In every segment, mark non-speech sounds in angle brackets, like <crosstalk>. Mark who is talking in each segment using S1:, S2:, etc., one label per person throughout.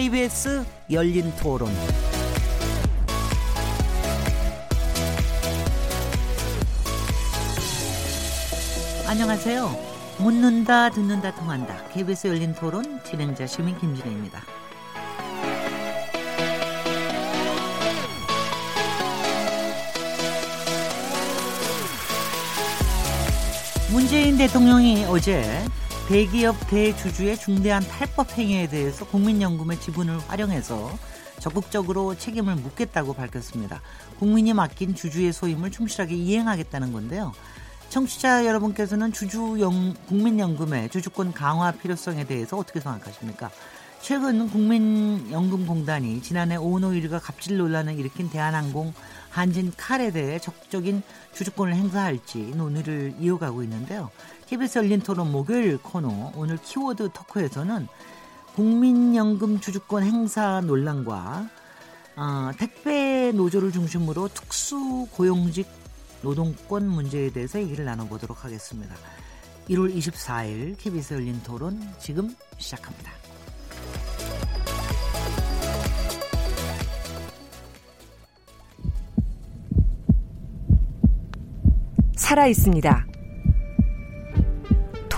S1: KBS 열린 토론. 안녕하세요. 묻는다, 듣는다, 통한다. KBS 열린 토론 진행자 시민 김진혜입니다. 문재인 대통령이 어제 대기업 대주주의 중대한 탈법 행위에 대해서 국민연금의 지분을 활용해서 적극적으로 책임을 묻겠다고 밝혔습니다. 국민이 맡긴 주주의 소임을 충실하게 이행하겠다는 건데요. 청취자 여러분께서는 주주연 국민연금의 주주권 강화 필요성에 대해서 어떻게 생각하십니까? 최근 국민연금공단이 지난해 오노일가 갑질 논란을 일으킨 대한항공 한진 칼에 대해 적극적인 주주권을 행사할지 논의를 이어가고 있는데요. KBS 열린 토론 목요일 코너 오늘 키워드 토크에서는 국민연금 주주권 행사 논란과 어, 택배 노조를 중심으로 특수 고용직 노동권 문제에 대해서 얘기를 나눠보도록 하겠습니다. 1월 24일 KBS 열린 토론 지금 시작합니다.
S2: 살아 있습니다.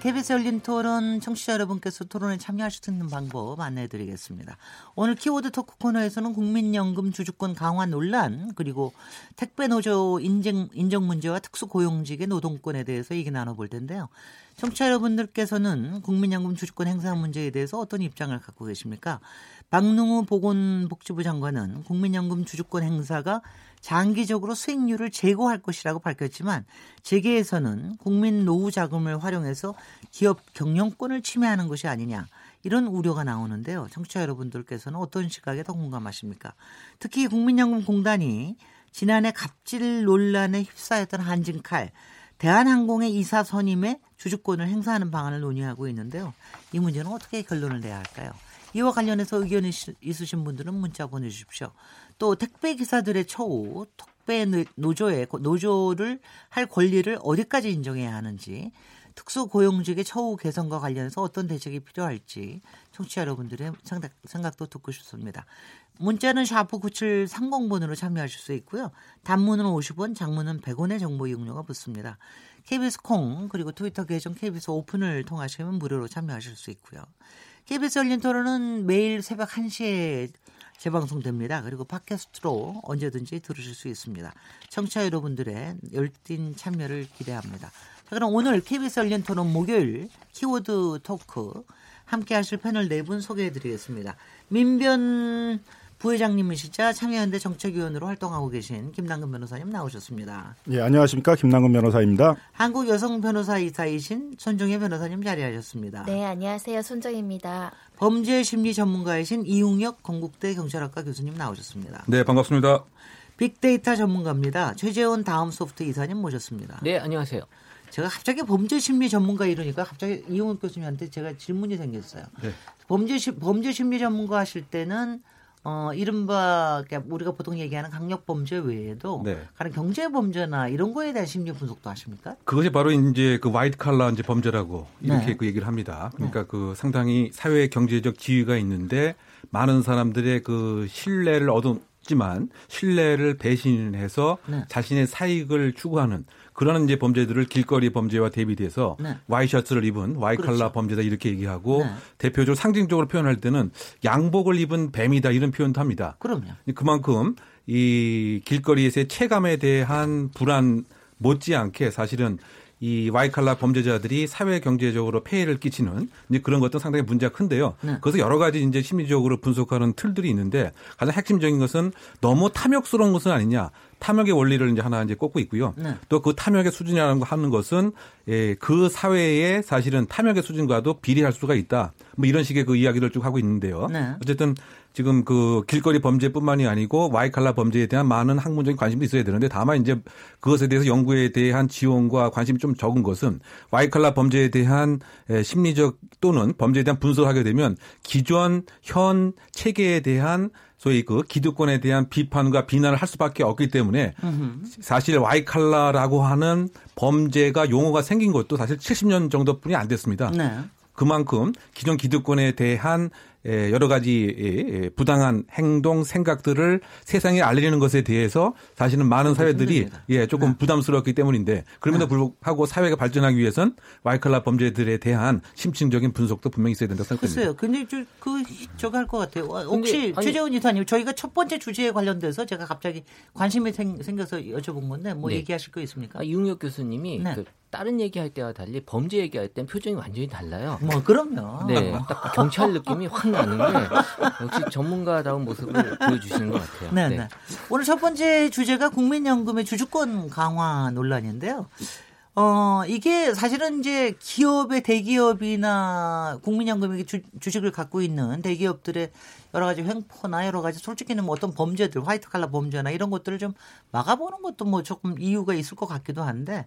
S1: KBS 열린 토론 청취자 여러분께서 토론에 참여하실 수 있는 방법 안내해 드리겠습니다. 오늘 키워드 토크 코너에서는 국민연금 주주권 강화 논란 그리고 택배 노조 인증, 인정 문제와 특수고용직의 노동권에 대해서 얘기 나눠볼 텐데요. 청취자 여러분들께서는 국민연금 주주권 행사 문제에 대해서 어떤 입장을 갖고 계십니까? 박능우 보건복지부 장관은 국민연금 주주권 행사가 장기적으로 수익률을 제고할 것이라고 밝혔지만 재계에서는 국민 노후 자금을 활용해서 기업 경영권을 침해하는 것이 아니냐 이런 우려가 나오는데요. 청취자 여러분들께서는 어떤 시각에 더 공감하십니까? 특히 국민연금공단이 지난해 갑질 논란에 휩싸였던 한진칼 대한항공의 이사 선임에 주주권을 행사하는 방안을 논의하고 있는데요. 이 문제는 어떻게 결론을 내야 할까요? 이와 관련해서 의견이 있으신 분들은 문자 보내주십시오. 또 택배 기사들의 처우, 택배 노조의 노조를 할 권리를 어디까지 인정해야 하는지, 특수고용직의 처우 개선과 관련해서 어떤 대책이 필요할지 청취자 여러분들의 생각, 생각도 듣고 싶습니다. 문자는 샤프 9730번으로 참여하실 수 있고요. 단문은 50원, 장문은 100원의 정보 이용료가 붙습니다. KBS 콩 그리고 트위터 계정 KBS 오픈을 통하시면 무료로 참여하실 수 있고요. KBS 열린 토론은 매일 새벽 1시에 재방송됩니다. 그리고 팟캐스트로 언제든지 들으실 수 있습니다. 청취자 여러분들의 열띤 참여를 기대합니다. 자, 그럼 오늘 KBS 열린 토론 목요일 키워드 토크 함께 하실 패널 네 분 소개해 드리겠습니다. 민변 부회장님이시자 참여연대 정책위원으로 활동하고 계신 김남근 변호사님 나오셨습니다.
S3: 예, 안녕하십니까. 김남근 변호사입니다.
S1: 한국 여성 변호사 이사이신 손정혜 변호사님 자리하셨습니다.
S4: 네, 안녕하세요. 손정혜입니다.
S1: 범죄 심리 전문가이신 이웅혁 건국대 경찰학과 교수님 나오셨습니다.
S5: 네, 반갑습니다.
S1: 빅데이터 전문가입니다. 최재원 다음 소프트 이사님 모셨습니다.
S6: 네, 안녕하세요.
S1: 제가 갑자기 범죄 심리 전문가 이러니까 갑자기 이용욱 교수님한테 제가 질문이 생겼어요. 네. 범죄 범죄 심리 전문가 하실 때는 어, 이른바 우리가 보통 얘기하는 강력 범죄 외에도 네. 다른 경제 범죄나 이런 거에 대한 심리 분석도 하십니까?
S5: 그것이 바로 이제 그 와이트 칼라 이제 범죄라고 이렇게 네. 그 얘기를 합니다. 그러니까 네. 그 상당히 사회 경제적 지위가 있는데 많은 사람들의 그 신뢰를 얻었지만 신뢰를 배신해서 네. 자신의 사익을 추구하는 그런 이제 범죄들을 길거리 범죄와 대비돼서 네. 와이셔츠를 입은 와이칼라 그렇죠. 범죄다 이렇게 얘기하고 네. 대표적으로 상징적으로 표현할 때는 양복을 입은 뱀이다 이런 표현도 합니다.
S1: 그럼요.
S5: 그만큼 이 길거리에서의 체감에 대한 불안 못지않게 사실은 이 와이칼라 범죄자들이 사회 경제적으로 폐해를 끼치는 그런 것도 상당히 문제가 큰데요. 네. 그래서 여러 가지 이제 심리적으로 분석하는 틀들이 있는데 가장 핵심적인 것은 너무 탐욕스러운 것은 아니냐. 탐욕의 원리를 이제 하나 이제 꼽고 있고요. 네. 또그 탐욕의 수준이라는 거 하는 것은 예, 그 사회에 사실은 탐욕의 수준과도 비례할 수가 있다. 뭐 이런 식의 그 이야기를 쭉 하고 있는데요.
S1: 네.
S5: 어쨌든 지금 그 길거리 범죄뿐만이 아니고 와이칼라 범죄에 대한 많은 학문적인 관심도 있어야 되는데 다만 이제 그것에 대해서 연구에 대한 지원과 관심이 좀 적은 것은 와이칼라 범죄에 대한 심리적 또는 범죄에 대한 분석을 하게 되면 기존 현 체계에 대한 소위 그 기득권에 대한 비판과 비난을 할 수밖에 없기 때문에 사실 와이칼라라고 하는 범죄가 용어가 생긴 것도 사실 70년 정도뿐이 안 됐습니다.
S1: 네.
S5: 그만큼 기존 기득권에 대한 여러 가지 부당한 행동, 생각들을 세상에 알리는 것에 대해서 사실은 많은 사회들이 예, 조금 네. 부담스럽기 때문인데 그럼에도 네. 불구하고 사회가 발전하기 위해선 와이칼라 범죄들에 대한 심층적인 분석도 분명히 있어야 된다고 생각합니다.
S1: 글쎄요. 근데 저, 그, 저거 할 것 같아요. 혹시 최재훈 이사님 저희가 첫 번째 주제에 관련돼서 제가 갑자기 관심이 생, 겨서 여쭤본 건데 뭐 네. 얘기하실 거 있습니까?
S6: 아, 이웅혁 교수님이 네. 그 다른 얘기할 때와 달리 범죄 얘기할 땐 표정이 완전히 달라요.
S1: 뭐 그럼요.
S6: 네, 딱 경찰 느낌이 확 나는데 역시 전문가다운 모습을 보여주시는 것 같아요.
S1: 네, 네. 네. 오늘 첫 번째 주제가 국민연금의 주주권 강화 논란인데요. 어, 이게 사실은 이제 기업의 대기업이나 국민연금이 주, 주식을 갖고 있는 대기업들의 여러 가지 횡포나 여러 가지 솔직히는 뭐 어떤 범죄들, 화이트 칼라 범죄나 이런 것들을 좀 막아보는 것도 뭐 조금 이유가 있을 것 같기도 한데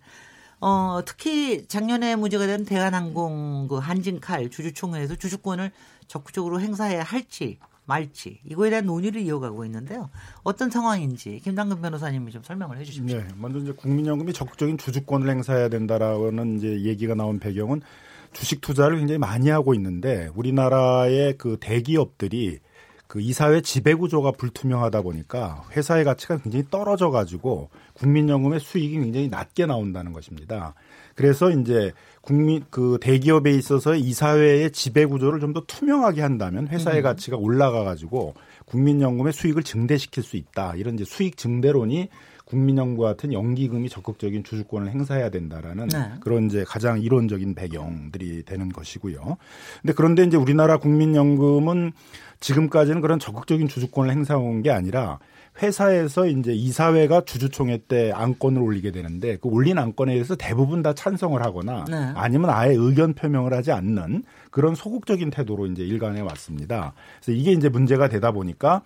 S1: 어, 특히 작년에 문제가 된 대한항공 그 한진칼 주주총회에서 주주권을 적극적으로 행사해야 할지 말지 이거에 대한 논의를 이어가고 있는데요. 어떤 상황인지 김당근 변호사님이 좀 설명을 해 주십시오.
S3: 네, 먼저 이제 국민연금이 적극적인 주주권을 행사해야 된다라는 이제 얘기가 나온 배경은 주식 투자를 굉장히 많이 하고 있는데 우리나라의 그 대기업들이 그 이사회 지배 구조가 불투명하다 보니까 회사의 가치가 굉장히 떨어져 가지고 국민연금의 수익이 굉장히 낮게 나온다는 것입니다. 그래서 이제 국민 그 대기업에 있어서 이사회의 지배 구조를 좀 더 투명하게 한다면 회사의 음. 가치가 올라가 가지고 국민연금의 수익을 증대시킬 수 있다. 이런 이제 수익 증대론이 국민연금 같은 연기금이 적극적인 주주권을 행사해야 된다라는 네. 그런 이제 가장 이론적인 배경들이 되는 것이고요. 근데 그런데 이제 우리나라 국민연금은 지금까지는 그런 적극적인 주주권을 행사한 게 아니라 회사에서 이제 이사회가 주주총회 때 안건을 올리게 되는데 그 올린 안건에 대해서 대부분 다 찬성을 하거나 네. 아니면 아예 의견 표명을 하지 않는 그런 소극적인 태도로 이제 일관해 왔습니다. 그래서 이게 이제 문제가 되다 보니까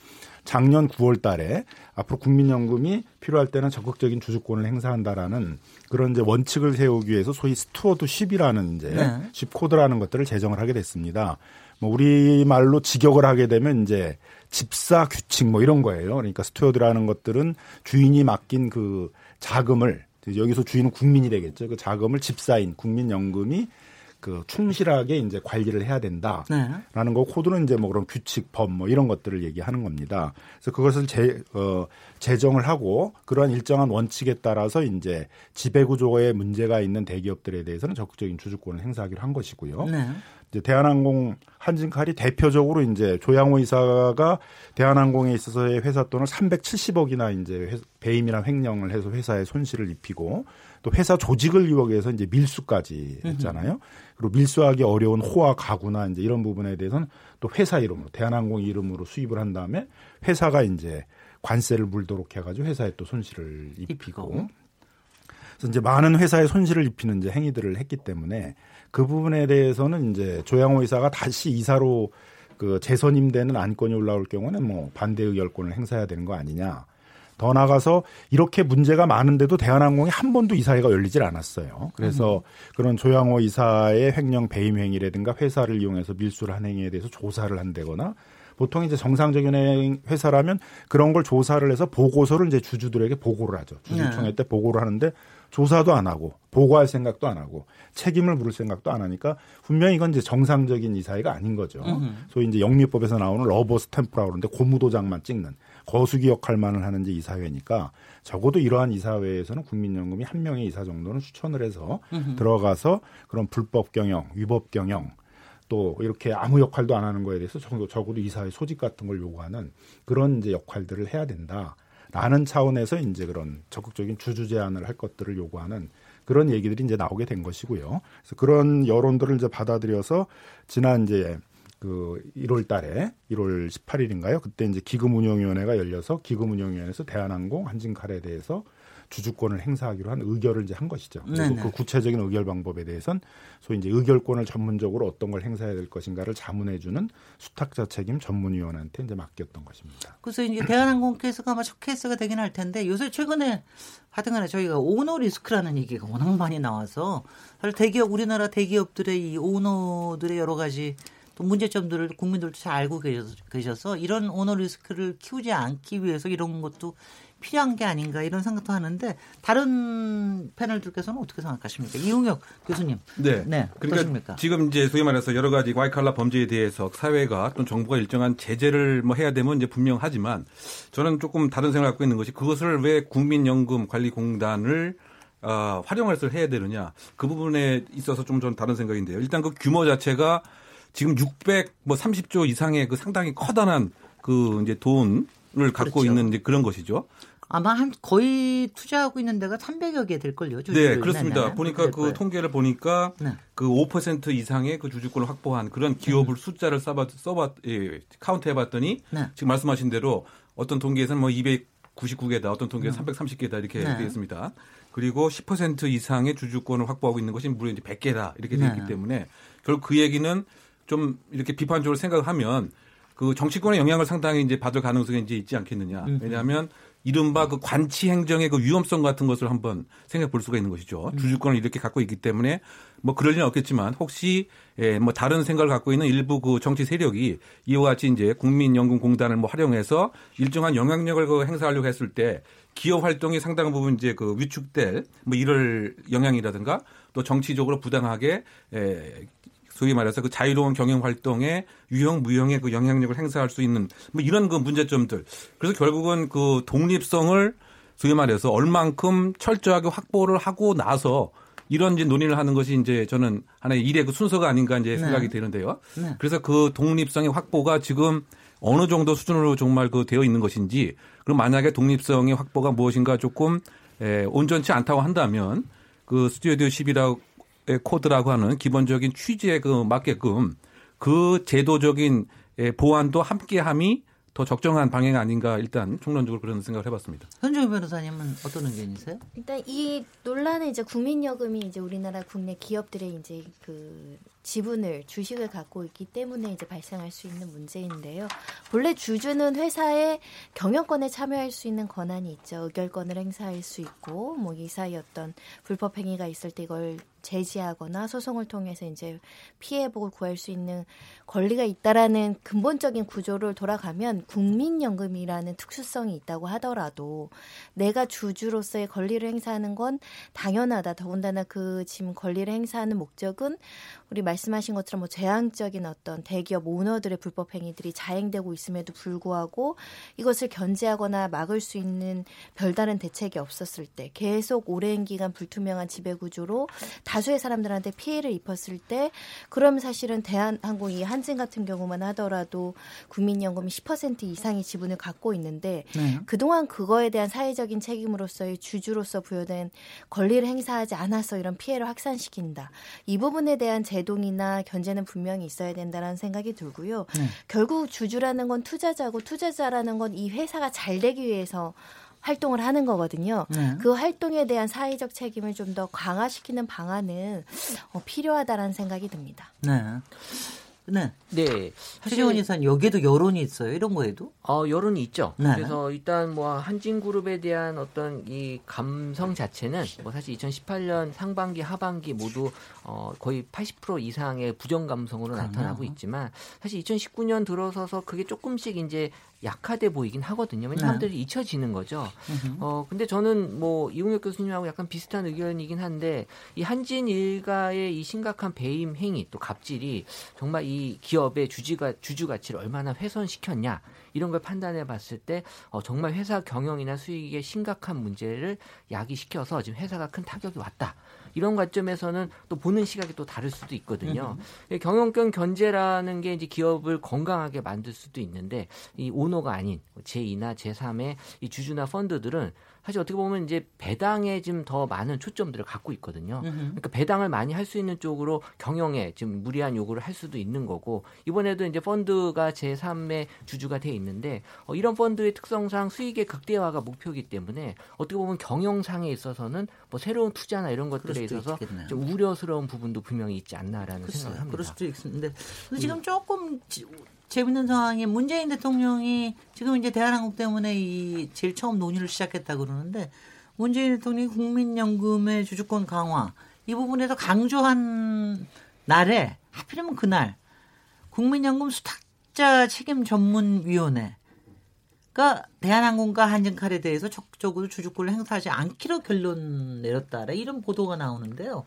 S3: 작년 9월 달에 앞으로 국민연금이 필요할 때는 적극적인 주주권을 행사한다라는 그런 이제 원칙을 세우기 위해서 소위 stewardship이라는 이제 네. ship code라는 것들을 제정을 하게 됐습니다. 뭐 우리 말로 직역을 하게 되면 이제 집사 규칙 뭐 이런 거예요. 그러니까 steward라는 것들은 주인이 맡긴 그 자금을 여기서 주인은 국민이 되겠죠. 그 자금을 집사인 국민연금이 그 충실하게 이제 관리를 해야 된다라는 네. 거 코드는 이제 뭐 그런 규칙 법뭐 이런 것들을 얘기하는 겁니다. 그래서 그것을 제 어, 제정을 하고 그러한 일정한 원칙에 따라서 이제 지배 구조에 문제가 있는 대기업들에 대해서는 적극적인 주주권을 행사하기로 한 것이고요. 네. 대한항공 한진칼이 대표적으로 이제 조양호 이사가 대한항공에 있어서의 회사 돈을 370억이나 이제 배임이나 횡령을 해서 회사에 손실을 입히고 또 회사 조직을 유혹해서 이제 밀수까지 했잖아요. 그리고 밀수하기 어려운 호화 가구나 이제 이런 부분에 대해서는 또 회사 이름으로 대한항공 이름으로 수입을 한 다음에 회사가 이제 관세를 물도록 해가지고 회사에 또 손실을 입히고. 그래서 이제 많은 회사에 손실을 입히는 이제 행위들을 했기 때문에 그 부분에 대해서는 이제 조양호 이사가 다시 이사로 그 재선임되는 안건이 올라올 경우는 뭐 반대 의결권을 행사해야 되는 거 아니냐. 더 나가서 이렇게 문제가 많은데도 대한항공이 한 번도 이사회가 열리질 않았어요. 그래서 음. 그런 조양호 이사의 횡령 배임 행위라든가 회사를 이용해서 밀수를 한 행위에 대해서 조사를 한다거나 보통 이제 정상적인 회사라면 그런 걸 조사를 해서 보고서를 이제 주주들에게 보고를 하죠. 주주총회 네. 때 보고를 하는데 조사도 안 하고 보고할 생각도 안 하고 책임을 물을 생각도 안 하니까 분명히 이건 이제 정상적인 이사회가 아닌 거죠. 으흠. 소위 이제 영미법에서 나오는 rubber stamp라고 그러는데 고무도장만 찍는 거수기 역할만을 하는 이제 이사회니까 적어도 이러한 이사회에서는 국민연금이 한 명의 이사 정도는 추천을 해서 으흠. 들어가서 그런 불법 경영, 위법 경영 또 이렇게 아무 역할도 안 하는 거에 대해서 적어도, 적어도 이사회 소집 같은 걸 요구하는 그런 이제 역할들을 해야 된다. 라는 차원에서 이제 그런 적극적인 주주 제한을 할 것들을 요구하는 그런 얘기들이 이제 나오게 된 것이고요. 그래서 그런 여론들을 이제 받아들여서 지난 이제 그 1월 달에 1월 18일인가요? 그때 이제 기금운용위원회가 열려서 기금운용위원회에서 대한항공 한진칼에 대해서 주주권을 행사하기로 한 의결을 이제 한 것이죠. 그리고
S1: 네네.
S3: 그 구체적인 의결 방법에 대해선 소위 이제 의결권을 전문적으로 어떤 걸 행사해야 될 것인가를 자문해주는 수탁자 책임 전문위원한테 이제 맡겼던 것입니다.
S1: 그래서 이제 대한항공 케이스가 아마 첫 케이스가 되긴 할 텐데 요새 최근에 하여튼간에 저희가 오너 리스크라는 얘기가 워낙 많이 나와서 사실 대기업 우리나라 대기업들의 이 오너들의 여러 가지 또 문제점들을 국민들도 잘 알고 계셔서, 계셔서 이런 오너 리스크를 키우지 않기 위해서 이런 것도 필요한 게 아닌가 이런 생각도 하는데 다른 패널들께서는 어떻게 생각하십니까? 이용혁 교수님.
S5: 네.
S1: 네.
S5: 그러니까
S1: 어떠십니까?
S5: 지금 이제 소위 말해서 여러 가지 와이칼라 범죄에 대해서 사회가 또는 정부가 일정한 제재를 뭐 해야 되면 이제 분명하지만 저는 조금 다른 생각을 갖고 있는 것이 그것을 왜 국민연금관리공단을 어, 활용해서 해야 되느냐 그 부분에 있어서 좀 저는 다른 생각인데요. 일단 그 규모 자체가 지금 600뭐 30조 이상의 그 상당히 커다란 그 이제 돈을 갖고
S1: 그렇죠.
S5: 있는 그런 것이죠.
S1: 아마 한 거의 투자하고 있는 데가 300여 개 될 걸요.
S5: 네, 그렇습니다. 보니까 그 통계를 보니까
S1: 네.
S5: 그5% 이상의 그 주주권을 확보한 그런 기업을 숫자를 세봤, 세봤, 예, 카운트 해봤더니
S1: 네.
S5: 지금 말씀하신 대로 어떤 통계에서는 뭐 299개다, 어떤 통계에서 330개다 이렇게
S1: 네.
S5: 되어 있습니다. 그리고 10% 이상의 주주권을 확보하고 있는 것이 무려 이제 100개다 이렇게 되어 있기
S1: 네.
S5: 때문에 결국 그 얘기는 좀 이렇게 비판적으로 생각하면 그 정치권의 영향을 상당히 이제 받을 가능성이 이제 있지 않겠느냐.
S1: 음.
S5: 왜냐하면 이른바 그 관치 행정의 그 위험성 같은 것을 한번 생각해 볼 수가 있는 것이죠.
S1: 음.
S5: 주주권을 이렇게 갖고 있기 때문에 뭐 그럴 리는 없겠지만 혹시 예, 뭐 다른 생각을 갖고 있는 일부 그 정치 세력이 이와 같이 이제 국민연금공단을 뭐 활용해서 일정한 영향력을 그 행사하려고 했을 때 기업 활동이 상당 부분 이제 그 위축될 뭐 이럴 영향이라든가 또 정치적으로 부당하게 에, 소위 말해서 그 자유로운 경영 활동에 유형 무형의 그 영향력을 행사할 수 있는 뭐 이런 그 문제점들. 그래서 결국은 그 독립성을 소위 말해서 얼만큼 철저하게 확보를 하고 나서 이런 이제 논의를 하는 것이 이제 저는 하나의 일의 그 순서가 아닌가 이제 생각이 되는데요.
S1: 네.
S5: 그래서 그 독립성의 확보가 지금 어느 정도 수준으로 정말 그 되어 있는 것인지 그럼 만약에 독립성의 확보가 무엇인가 조금 에, 온전치 않다고 한다면 그 스튜디오 10이라고 코드라고 하는 기본적인 취지에 그 맞게끔 그 제도적인 에, 보완도 함께함이 더 적정한 방향 아닌가 일단 총론적으로 그런 생각을 해봤습니다.
S1: 현정 변호사님은 어떤 의견이세요?
S4: 일단 이 논란은 이제 국민연금이 이제 우리나라 국내 기업들의 이제 그 지분을 주식을 갖고 있기 때문에 이제 발생할 수 있는 문제인데요. 본래 주주는 회사의 경영권에 참여할 수 있는 권한이 있죠. 의결권을 행사할 수 있고 뭐 이 사이 어떤 불법 행위가 있을 때 이걸 제지하거나 소송을 통해서 이제 피해복을 구할 수 있는 권리가 있다라는 근본적인 구조를 돌아가면 국민연금이라는 특수성이 있다고 하더라도 내가 주주로서의 권리를 행사하는 건 당연하다. 더군다나 그 지금 권리를 행사하는 목적은 우리 말씀하신 것처럼 뭐 재앙적인 어떤 대기업 오너들의 불법 행위들이 자행되고 있음에도 불구하고 이것을 견제하거나 막을 수 있는 별다른 대책이 없었을 때 계속 오랜 기간 불투명한 지배 구조로 다수의 사람들한테 피해를 입었을 때 그럼 사실은 대한항공 이 한진 같은 경우만 하더라도 국민연금이 10% 이상의 지분을 갖고 있는데
S1: 네.
S4: 그동안 그거에 대한 사회적인 책임으로서의 주주로서 부여된 권리를 행사하지 않아서 이런 피해를 확산시킨다. 이 부분에 대한 제동이나 견제는 분명히 있어야 된다는 생각이 들고요.
S1: 네.
S4: 결국 주주라는 건 투자자고 투자자라는 건 이 회사가 잘 되기 위해서 활동을 하는 거거든요.
S1: 네.
S4: 그 활동에 대한 사회적 책임을 좀 더 강화시키는 방안은 어, 필요하다라는 생각이 듭니다.
S1: 네. 네.
S6: 네.
S1: 최재원 이사는 여기에도 여론이 있어요. 이런 거에도.
S6: 어, 여론이 있죠.
S1: 네.
S6: 그래서 일단 뭐 한진 그룹에 대한 어떤 이 감성 자체는 뭐 사실 2018년 상반기 하반기 모두 어, 거의 80% 이상의 부정 감성으로. 나타나고 있지만 사실 2019년 들어서서 그게 조금씩 이제 약화돼 보이긴 하거든요. 왜냐면
S1: 네.
S6: 사람들이 잊혀지는 거죠. 어, 근데 저는 뭐 이웅혁 교수님하고 약간 비슷한 의견이긴 한데 이 한진 일가의 이 심각한 배임 행위 또 갑질이 정말 이 기업의 주주가 주주 가치를 얼마나 훼손시켰냐 이런 걸 판단해 봤을 때 어, 정말 회사 경영이나 수익에 심각한 문제를 야기시켜서 지금 회사가 큰 타격이 왔다. 이런 관점에서는 또 보는 시각이 또 다를 수도 있거든요. 이 경영권 견제라는 게 이제 기업을 건강하게 만들 수도 있는데 이 오너가 아닌 제2나 제3의 이 주주나 펀드들은 사실 어떻게 보면 이제 배당에 지금 더 많은 초점들을 갖고 있거든요. 그러니까 배당을 많이 할 수 있는 쪽으로 경영에 지금 무리한 요구를 할 수도 있는 거고 이번에도 이제 펀드가 제3의 주주가 돼 있는데 어, 이런 펀드의 특성상 수익의 극대화가 목표이기 때문에 어떻게 보면 경영상에 있어서는 뭐 새로운 투자나 이런 것들에 있어서 우려스러운 부분도 분명히 있지 않나라는 글쎄요, 생각을 합니다.
S1: 그럴 수도 있는데. 지금 조금 재밌는 상황에 문재인 대통령이 지금 이제 대한항공 때문에 이 제일 처음 논의를 시작했다 그러는데 문재인 대통령이 국민연금의 주주권 강화 이 부분에서 강조한 날에 하필이면 그날 국민연금 수탁자 책임 전문위원회가 대한항공과 한진칼에 대해서 적극적으로 주주권을 행사하지 않기로 결론 내렸다. 이런 보도가 나오는데요.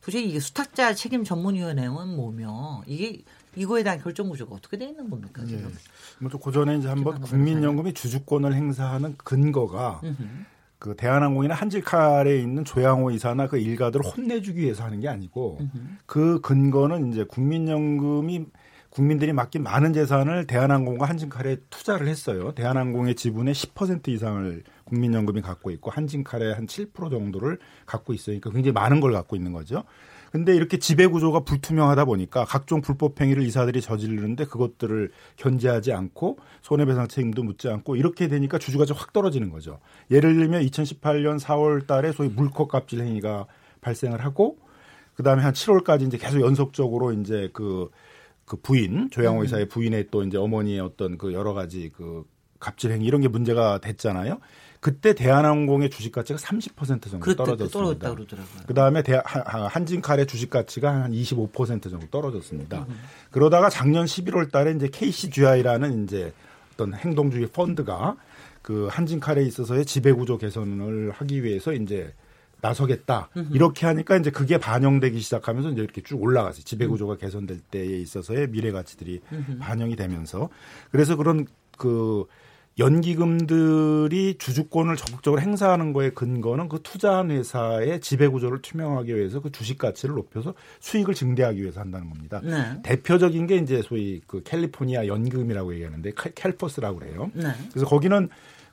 S1: 도대체 이게 수탁자 책임 전문위원회는 뭐며 이게 이거에 대한 결정 구조가 어떻게 되어 있는 겁니까 지금? 네.
S3: 뭐또 고전에 이제 한번 국민연금이 주주권을 행사하는 근거가 그 대한항공이나 한질칼에 있는 조양호 이사나 그 일가들을 혼내주기 위해서 하는 게 아니고 그 근거는 이제 국민연금이 국민들이 맡긴 많은 재산을 대한항공과 한진칼에 투자를 했어요. 대한항공의 지분의 10% 이상을 국민연금이 갖고 있고 한진칼의 한 7% 정도를 갖고 있으니까 굉장히 많은 걸 갖고 있는 거죠. 근데 이렇게 지배 구조가 불투명하다 보니까 각종 불법 행위를 이사들이 저지르는데 그것들을 견제하지 않고 손해배상 책임도 묻지 않고 이렇게 되니까 주주가 좀확 떨어지는 거죠. 예를 들면 2018년 4월 달에 소위 물컵 갑질 행위가 발생을 하고 그다음에 한 7월까지 이제 계속 연속적으로 이제 그, 그 부인, 조양호 이사의 음. 부인의 또 이제 어머니의 어떤 그 여러 가지 그 갑질 행위 이런 게 문제가 됐잖아요. 그때 대한항공의 주식 가치가 30% 정도 떨어졌습니다. 그 다음에 한진칼의 주식 가치가 한 25% 정도 떨어졌습니다. 음. 그러다가 작년 11월 달에 이제 KCGI라는 이제 어떤 행동주의 펀드가 그 한진칼에 있어서의 지배구조 개선을 하기 위해서 이제 나서겠다. 음흠. 이렇게 하니까 이제 그게 반영되기 시작하면서 이제 이렇게 쭉 올라갔어요. 지배구조가 음. 개선될 때에 있어서의 미래 가치들이 음흠. 반영이 되면서 그래서 그런 그 연기금들이 주주권을 적극적으로 행사하는 거에 근거는 그 투자한 회사의 지배 구조를 투명하기 위해서 그 주식 가치를 높여서 수익을 증대하기 위해서 한다는 겁니다. 네. 대표적인 게 이제 소위 그 캘리포니아 연금이라고 얘기하는데 캘퍼스라고 그래요. 네. 그래서 거기는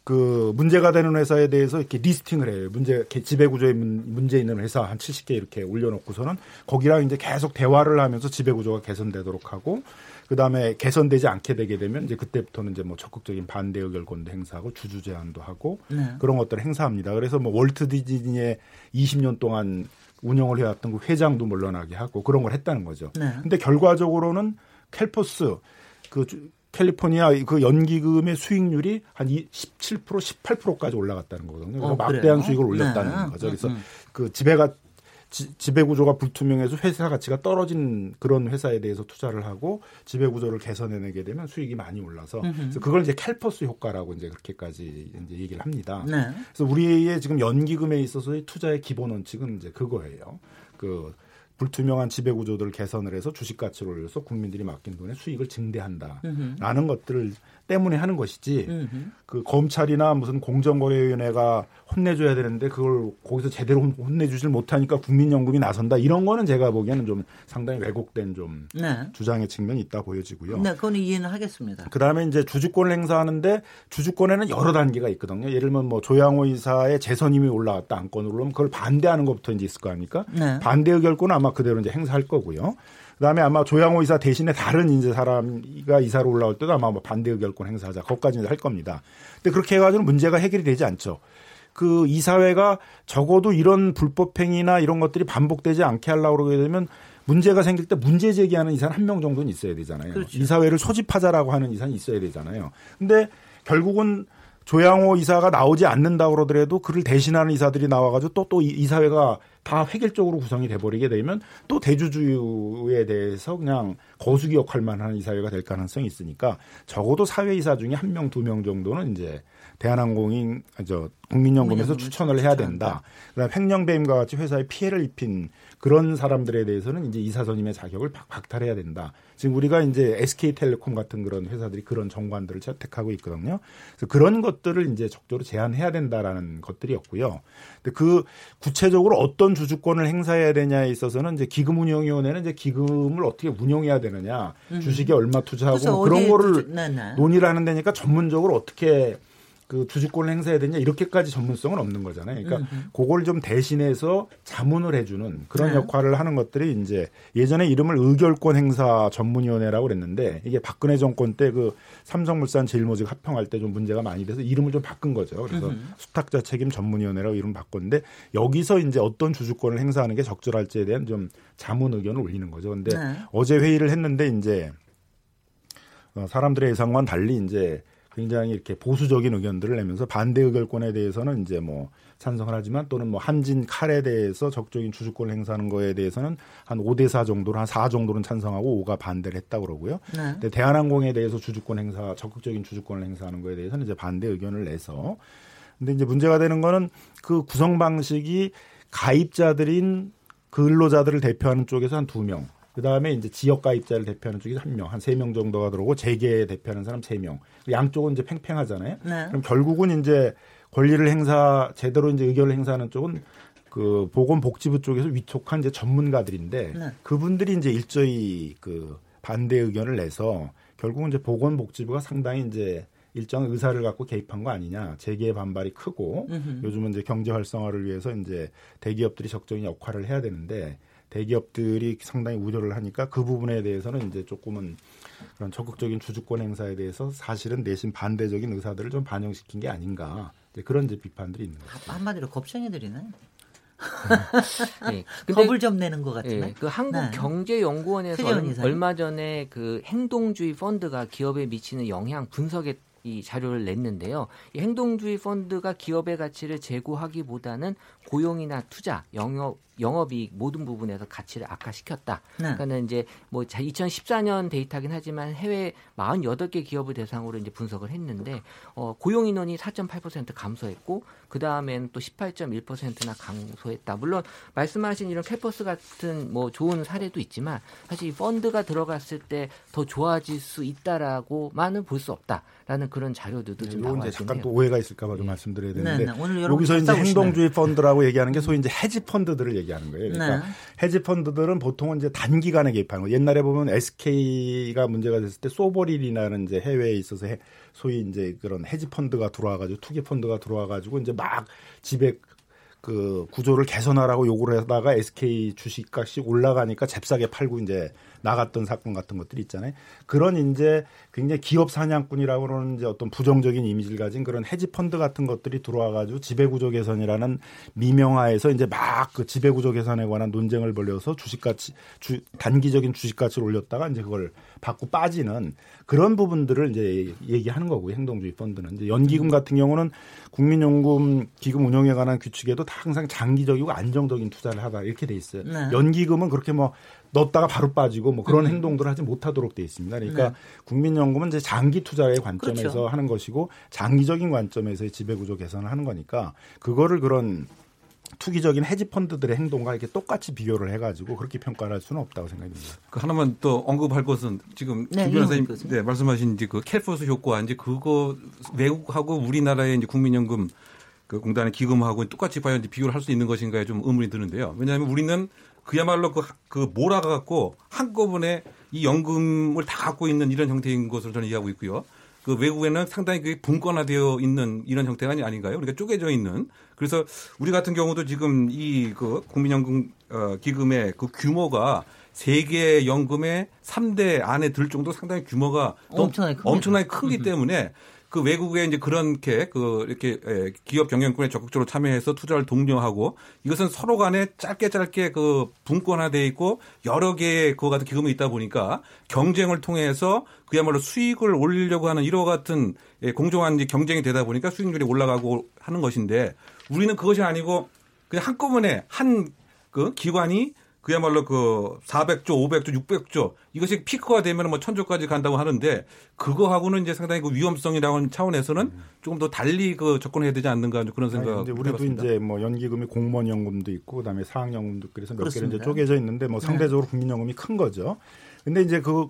S3: 그 문제가 되는 회사에 대해서 이렇게 리스팅을 해요. 문제 지배 구조에 문제 있는 회사 한 70개 이렇게 올려놓고서는 거기랑 이제 계속 대화를 하면서 지배 구조가 개선되도록 하고 그 다음에 개선되지 않게 되게 되면 이제 그때부터는 이제 뭐 적극적인 반대 의결권도 행사하고 주주 제한도 하고 네. 그런 것들을 행사합니다. 그래서 뭐 월트 디즈니의 20년 동안 운영을 해왔던 그 회장도 물러나게 하고 그런 걸 했다는 거죠. 네. 근데 결과적으로는 캘퍼스 그 캘리포니아 그 연기금의 수익률이 한 17% 18%까지 올라갔다는 거거든요. 그래서 어, 막대한 수익을 올렸다는 네. 거죠. 그래서 음, 음. 그 지배가 지, 배 구조가 불투명해서 회사 가치가 떨어진 그런 회사에 대해서 투자를 하고 지배 구조를 개선해내게 되면 수익이 많이 올라서 그래서 그걸 이제 캘퍼스 효과라고 이제 그렇게까지 이제 얘기를 합니다. 네. 그래서 우리의 지금 연기금에 있어서의 투자의 기본 원칙은 이제 그거예요. 그 불투명한 지배 구조들을 개선을 해서 주식 가치를 올려서 국민들이 맡긴 돈의 수익을 증대한다라는 것들을 때문에 하는 것이지 음흠. 그 검찰이나 무슨 공정거래위원회가 혼내줘야 되는데 그걸 거기서 제대로 혼내주질 못하니까 국민연금이 나선다 이런 거는 제가 보기에는 좀 상당히 왜곡된 좀 네. 주장의 측면이 있다 보여지고요.
S1: 네, 그건 이해는 하겠습니다.
S3: 그 다음에 이제 주주권을 행사하는데 주주권에는 여러 단계가 있거든요. 예를 들면 뭐 조양호 이사의 재선임이 올라왔다 안건으로 그러면 그걸 반대하는 것부터 이제 있을 거 아닙니까? 네. 반대 의결권은 아마 그대로 이제 행사할 거고요. 그다음에 아마 조양호 이사 대신에 다른 이제 사람이가 이사로 올라올 때도 아마 뭐 반대 의결권 행사하자. 그것까지는 할 겁니다. 근데 그렇게 해가지고 문제가 해결이 되지 않죠. 그 이사회가 적어도 이런 불법 행위나 이런 것들이 반복되지 않게 하려고 그러게 되면 문제가 생길 때 문제 제기하는 이사는 한명 정도는 있어야 되잖아요. 그렇죠. 이사회를 소집하자라고 하는 이사는 있어야 되잖아요. 근데 결국은 조양호 이사가 나오지 않는다 고 그러더라도 그를 대신하는 이사들이 나와가지고 또 또 이사회가 다 획일적으로 구성이 돼버리게 되면 또 대주주에 대해서 그냥 거수기 역할만 하는 이사회가 될 가능성이 있으니까 적어도 사외이사 중에 한 명, 두 명 정도는 이제 대한항공인 저 국민연금에서 추천을 해야 된다. 그 다음 횡령배임과 같이 회사에 피해를 입힌 그런 사람들에 대해서는 이제 이사 선임의 자격을 박탈해야 된다. 지금 우리가 이제 SK텔레콤 같은 그런 회사들이 그런 정관들을 채택하고 있거든요. 그래서 그런 것들을 이제 적절히 제한해야 된다라는 것들이었고요. 근데 그 구체적으로 어떤 주주권을 행사해야 되냐에 있어서는 이제 기금운용위원회는 이제 기금을 어떻게 운영해야 되느냐, 음. 주식에 얼마 투자하고 그런 거를 투... 네, 네. 논의를 하는 데니까 전문적으로 어떻게 그 주주권을 행사해야 되냐 이렇게까지 전문성은 없는 거잖아요. 그러니까 음흠. 그걸 좀 대신해서 자문을 해주는 그런 네. 역할을 하는 것들이 이제 예전에 이름을 의결권 행사 전문위원회라고 그랬는데 이게 박근혜 정권 때 그 삼성물산 제일모직 합병할 때 좀 문제가 많이 돼서 이름을 좀 바꾼 거죠. 그래서 음흠. 수탁자 책임 전문위원회라고 이름 바꿨는데 여기서 이제 어떤 주주권을 행사하는 게 적절할지에 대한 좀 자문 의견을 올리는 거죠. 근데 네. 어제 회의를 했는데 이제 어, 사람들의 예상과는 달리 이제 굉장히 이렇게 보수적인 의견들을 내면서 반대 의결권에 대해서는 이제 뭐 찬성을 하지만 또는 뭐 한진 칼에 대해서 적극적인 주주권을 행사하는 거에 대해서는 한 5대 4 정도로 한 4 정도는 찬성하고 5가 반대를 했다 그러고요. 네. 근데 대한항공에 대해서 주주권 행사 적극적인 주주권을 행사하는 거에 대해서는 이제 반대 의견을 내서 근데 이제 문제가 되는 거는 그 구성 방식이 가입자들인 근로자들을 대표하는 쪽에서 한 두 명, 그 다음에 이제 지역 가입자를 대표하는 쪽이 한 명, 한 세 명 정도가 들어오고 재계 대표하는 사람 세 명. 양쪽은 이제 팽팽하잖아요. 네. 그럼 결국은 이제 권리를 행사 제대로 이제 의견을 행사하는 쪽은 그 보건복지부 쪽에서 위촉한 이제 전문가들인데 네. 그분들이 이제 일저히 그 반대 의견을 내서 결국은 이제 보건복지부가 상당히 이제 일정 의사를 갖고 개입한 거 아니냐. 재계의 반발이 크고 음흠. 요즘은 이제 경제 활성화를 위해서 이제 대기업들이 적극적인 역할을 해야 되는데 대기업들이 상당히 우려를 하니까 그 부분에 대해서는 이제 조금은 그런 적극적인 주주권 행사에 대해서 사실은 내심 반대적인 의사들을 좀 반영시킨 게 아닌가 그런 이제 비판들이 있는 거죠.
S1: 한마디로 겁쟁이들이네. <laughs> 네. 겁을 좀 내는 것 같은데. 네.
S6: 그 한국경제연구원에서 네. 얼마 전에 그 행동주의 펀드가 기업에 미치는 영향 분석에 이 자료를 냈는데요. 이 행동주의 펀드가 기업의 가치를 제고하기보다는 고용이나 투자, 영업 영업이익 모든 부분에서 가치를 악화시켰다. 네. 그러니까는 이제 뭐 2014년 데이터긴 하지만 해외 48개 기업을 대상으로 이제 분석을 했는데 어, 고용 인원이 4.8% 감소했고 그 다음에는 또 18.1%나 감소했다. 물론 말씀하신 이런 CalPERS 같은 뭐 좋은 사례도 있지만 사실 이 펀드가 들어갔을 때 더 좋아질 수 있다라고만은 볼 수 없다라는 그런 자료들도 네, 좀 나와 있네요.
S3: 잠깐 또 오해가 있을까봐 좀 네. 말씀드려야 되는데 네, 네. 오늘 여기서 이제 행동주의 펀드라고 얘기하는 게 소위 이제 헤지 펀드들을 얘기하는 거예요. 그러니까 네. 헤지 펀드들은 보통은 이제 단기간에 개입하는 거. 옛날에 보면 SK가 문제가 됐을 때 소버릴이라는 이제 해외에 있어서 해, 소위 이제 그런 헤지 펀드가 들어와 가지고 투기 펀드가 들어와 가지고 이제 막 집에 그 구조를 개선하라고 요구를 하다가 SK 주식값이 올라가니까 잽싸게 팔고 이제 나갔던 사건 같은 것들이 있잖아요. 그런 이제 굉장히 기업 사냥꾼이라고 그러는 이제 어떤 부정적인 이미지를 가진 그런 헤지 펀드 같은 것들이 들어와 가지고 지배 구조 개선이라는 미명하에서 이제 막 그 지배 구조 개선에 관한 논쟁을 벌려서 주식 가치 주 단기적인 주식 가치를 올렸다가 이제 그걸 받고 빠지는 그런 부분들을 이제 얘기하는 거고 행동주의 펀드는 이제 연기금 같은 경우는 국민연금 기금 운영에 관한 규칙에도 다 항상 장기적이고 안정적인 투자를 하다 이렇게 돼 있어요. 네. 연기금은 그렇게 뭐 넣었다가 바로 빠지고 뭐 그런 음. 행동들을 하지 못하도록 돼 있습니다. 그러니까 네. 국민연금은 이제 장기 투자의 관점에서 그렇죠. 하는 것이고 장기적인 관점에서의 지배구조 개선을 하는 거니까 그거를 그런 투기적인 헤지 펀드들의 행동과 이렇게 똑같이 비교를 해가지고 그렇게 평가를 할 수는 없다고 생각됩니다.
S5: 그 하나만 또 언급할 것은 지금 네, 주 변호사님 네, 말씀하신 이제 그 캘포스 효과 이제 그거 외국하고 우리나라의 이제 국민연금 그 공단의 기금하고 똑같이 과연 비교를 할 수 있는 것인가에 좀 의문이 드는데요. 왜냐하면 우리는 그야말로 그, 그 몰아가 갖고 한꺼번에 이 연금을 다 갖고 있는 이런 형태인 것으로 저는 이해하고 있고요. 그 외국에는 상당히 그게 분권화되어 있는 이런 형태가 아닌가요? 그러니까 쪼개져 있는. 그래서 우리 같은 경우도 지금 이 그 국민연금 어, 기금의 그 규모가 세계 연금의 3대 안에 들 정도 상당히 규모가 엄청나게, 엄청나게 크기 때문에 그 외국에 이제 그렇게 그 이렇게 예, 기업 경영권에 적극적으로 참여해서 투자를 독려하고 이것은 서로 간에 짧게 짧게 그 분권화돼 있고 여러 개의 그와 같은 기금이 있다 보니까 경쟁을 통해서 그야말로 수익을 올리려고 하는 이와 같은 예, 공정한 경쟁이 되다 보니까 수익률이 올라가고 하는 것인데 우리는 그것이 아니고 그냥 한꺼번에 한 그 기관이 그야말로 그 400조, 500조, 600조 이것이 피크가 되면 뭐 천조까지 간다고 하는데 그거하고는 이제 상당히 그 위험성이라는 차원에서는 조금 더 달리 그 접근해야 되지 않는가 그런 생각.
S3: 이제 우리도 해봤습니다. 이제 뭐 연기금이 공무원 연금도 있고 그다음에 사학 연금도 그래서 몇 개를 이제 쪼개져 있는데 뭐 상대적으로 네. 국민 연금이 큰 거죠. 근데 이제 그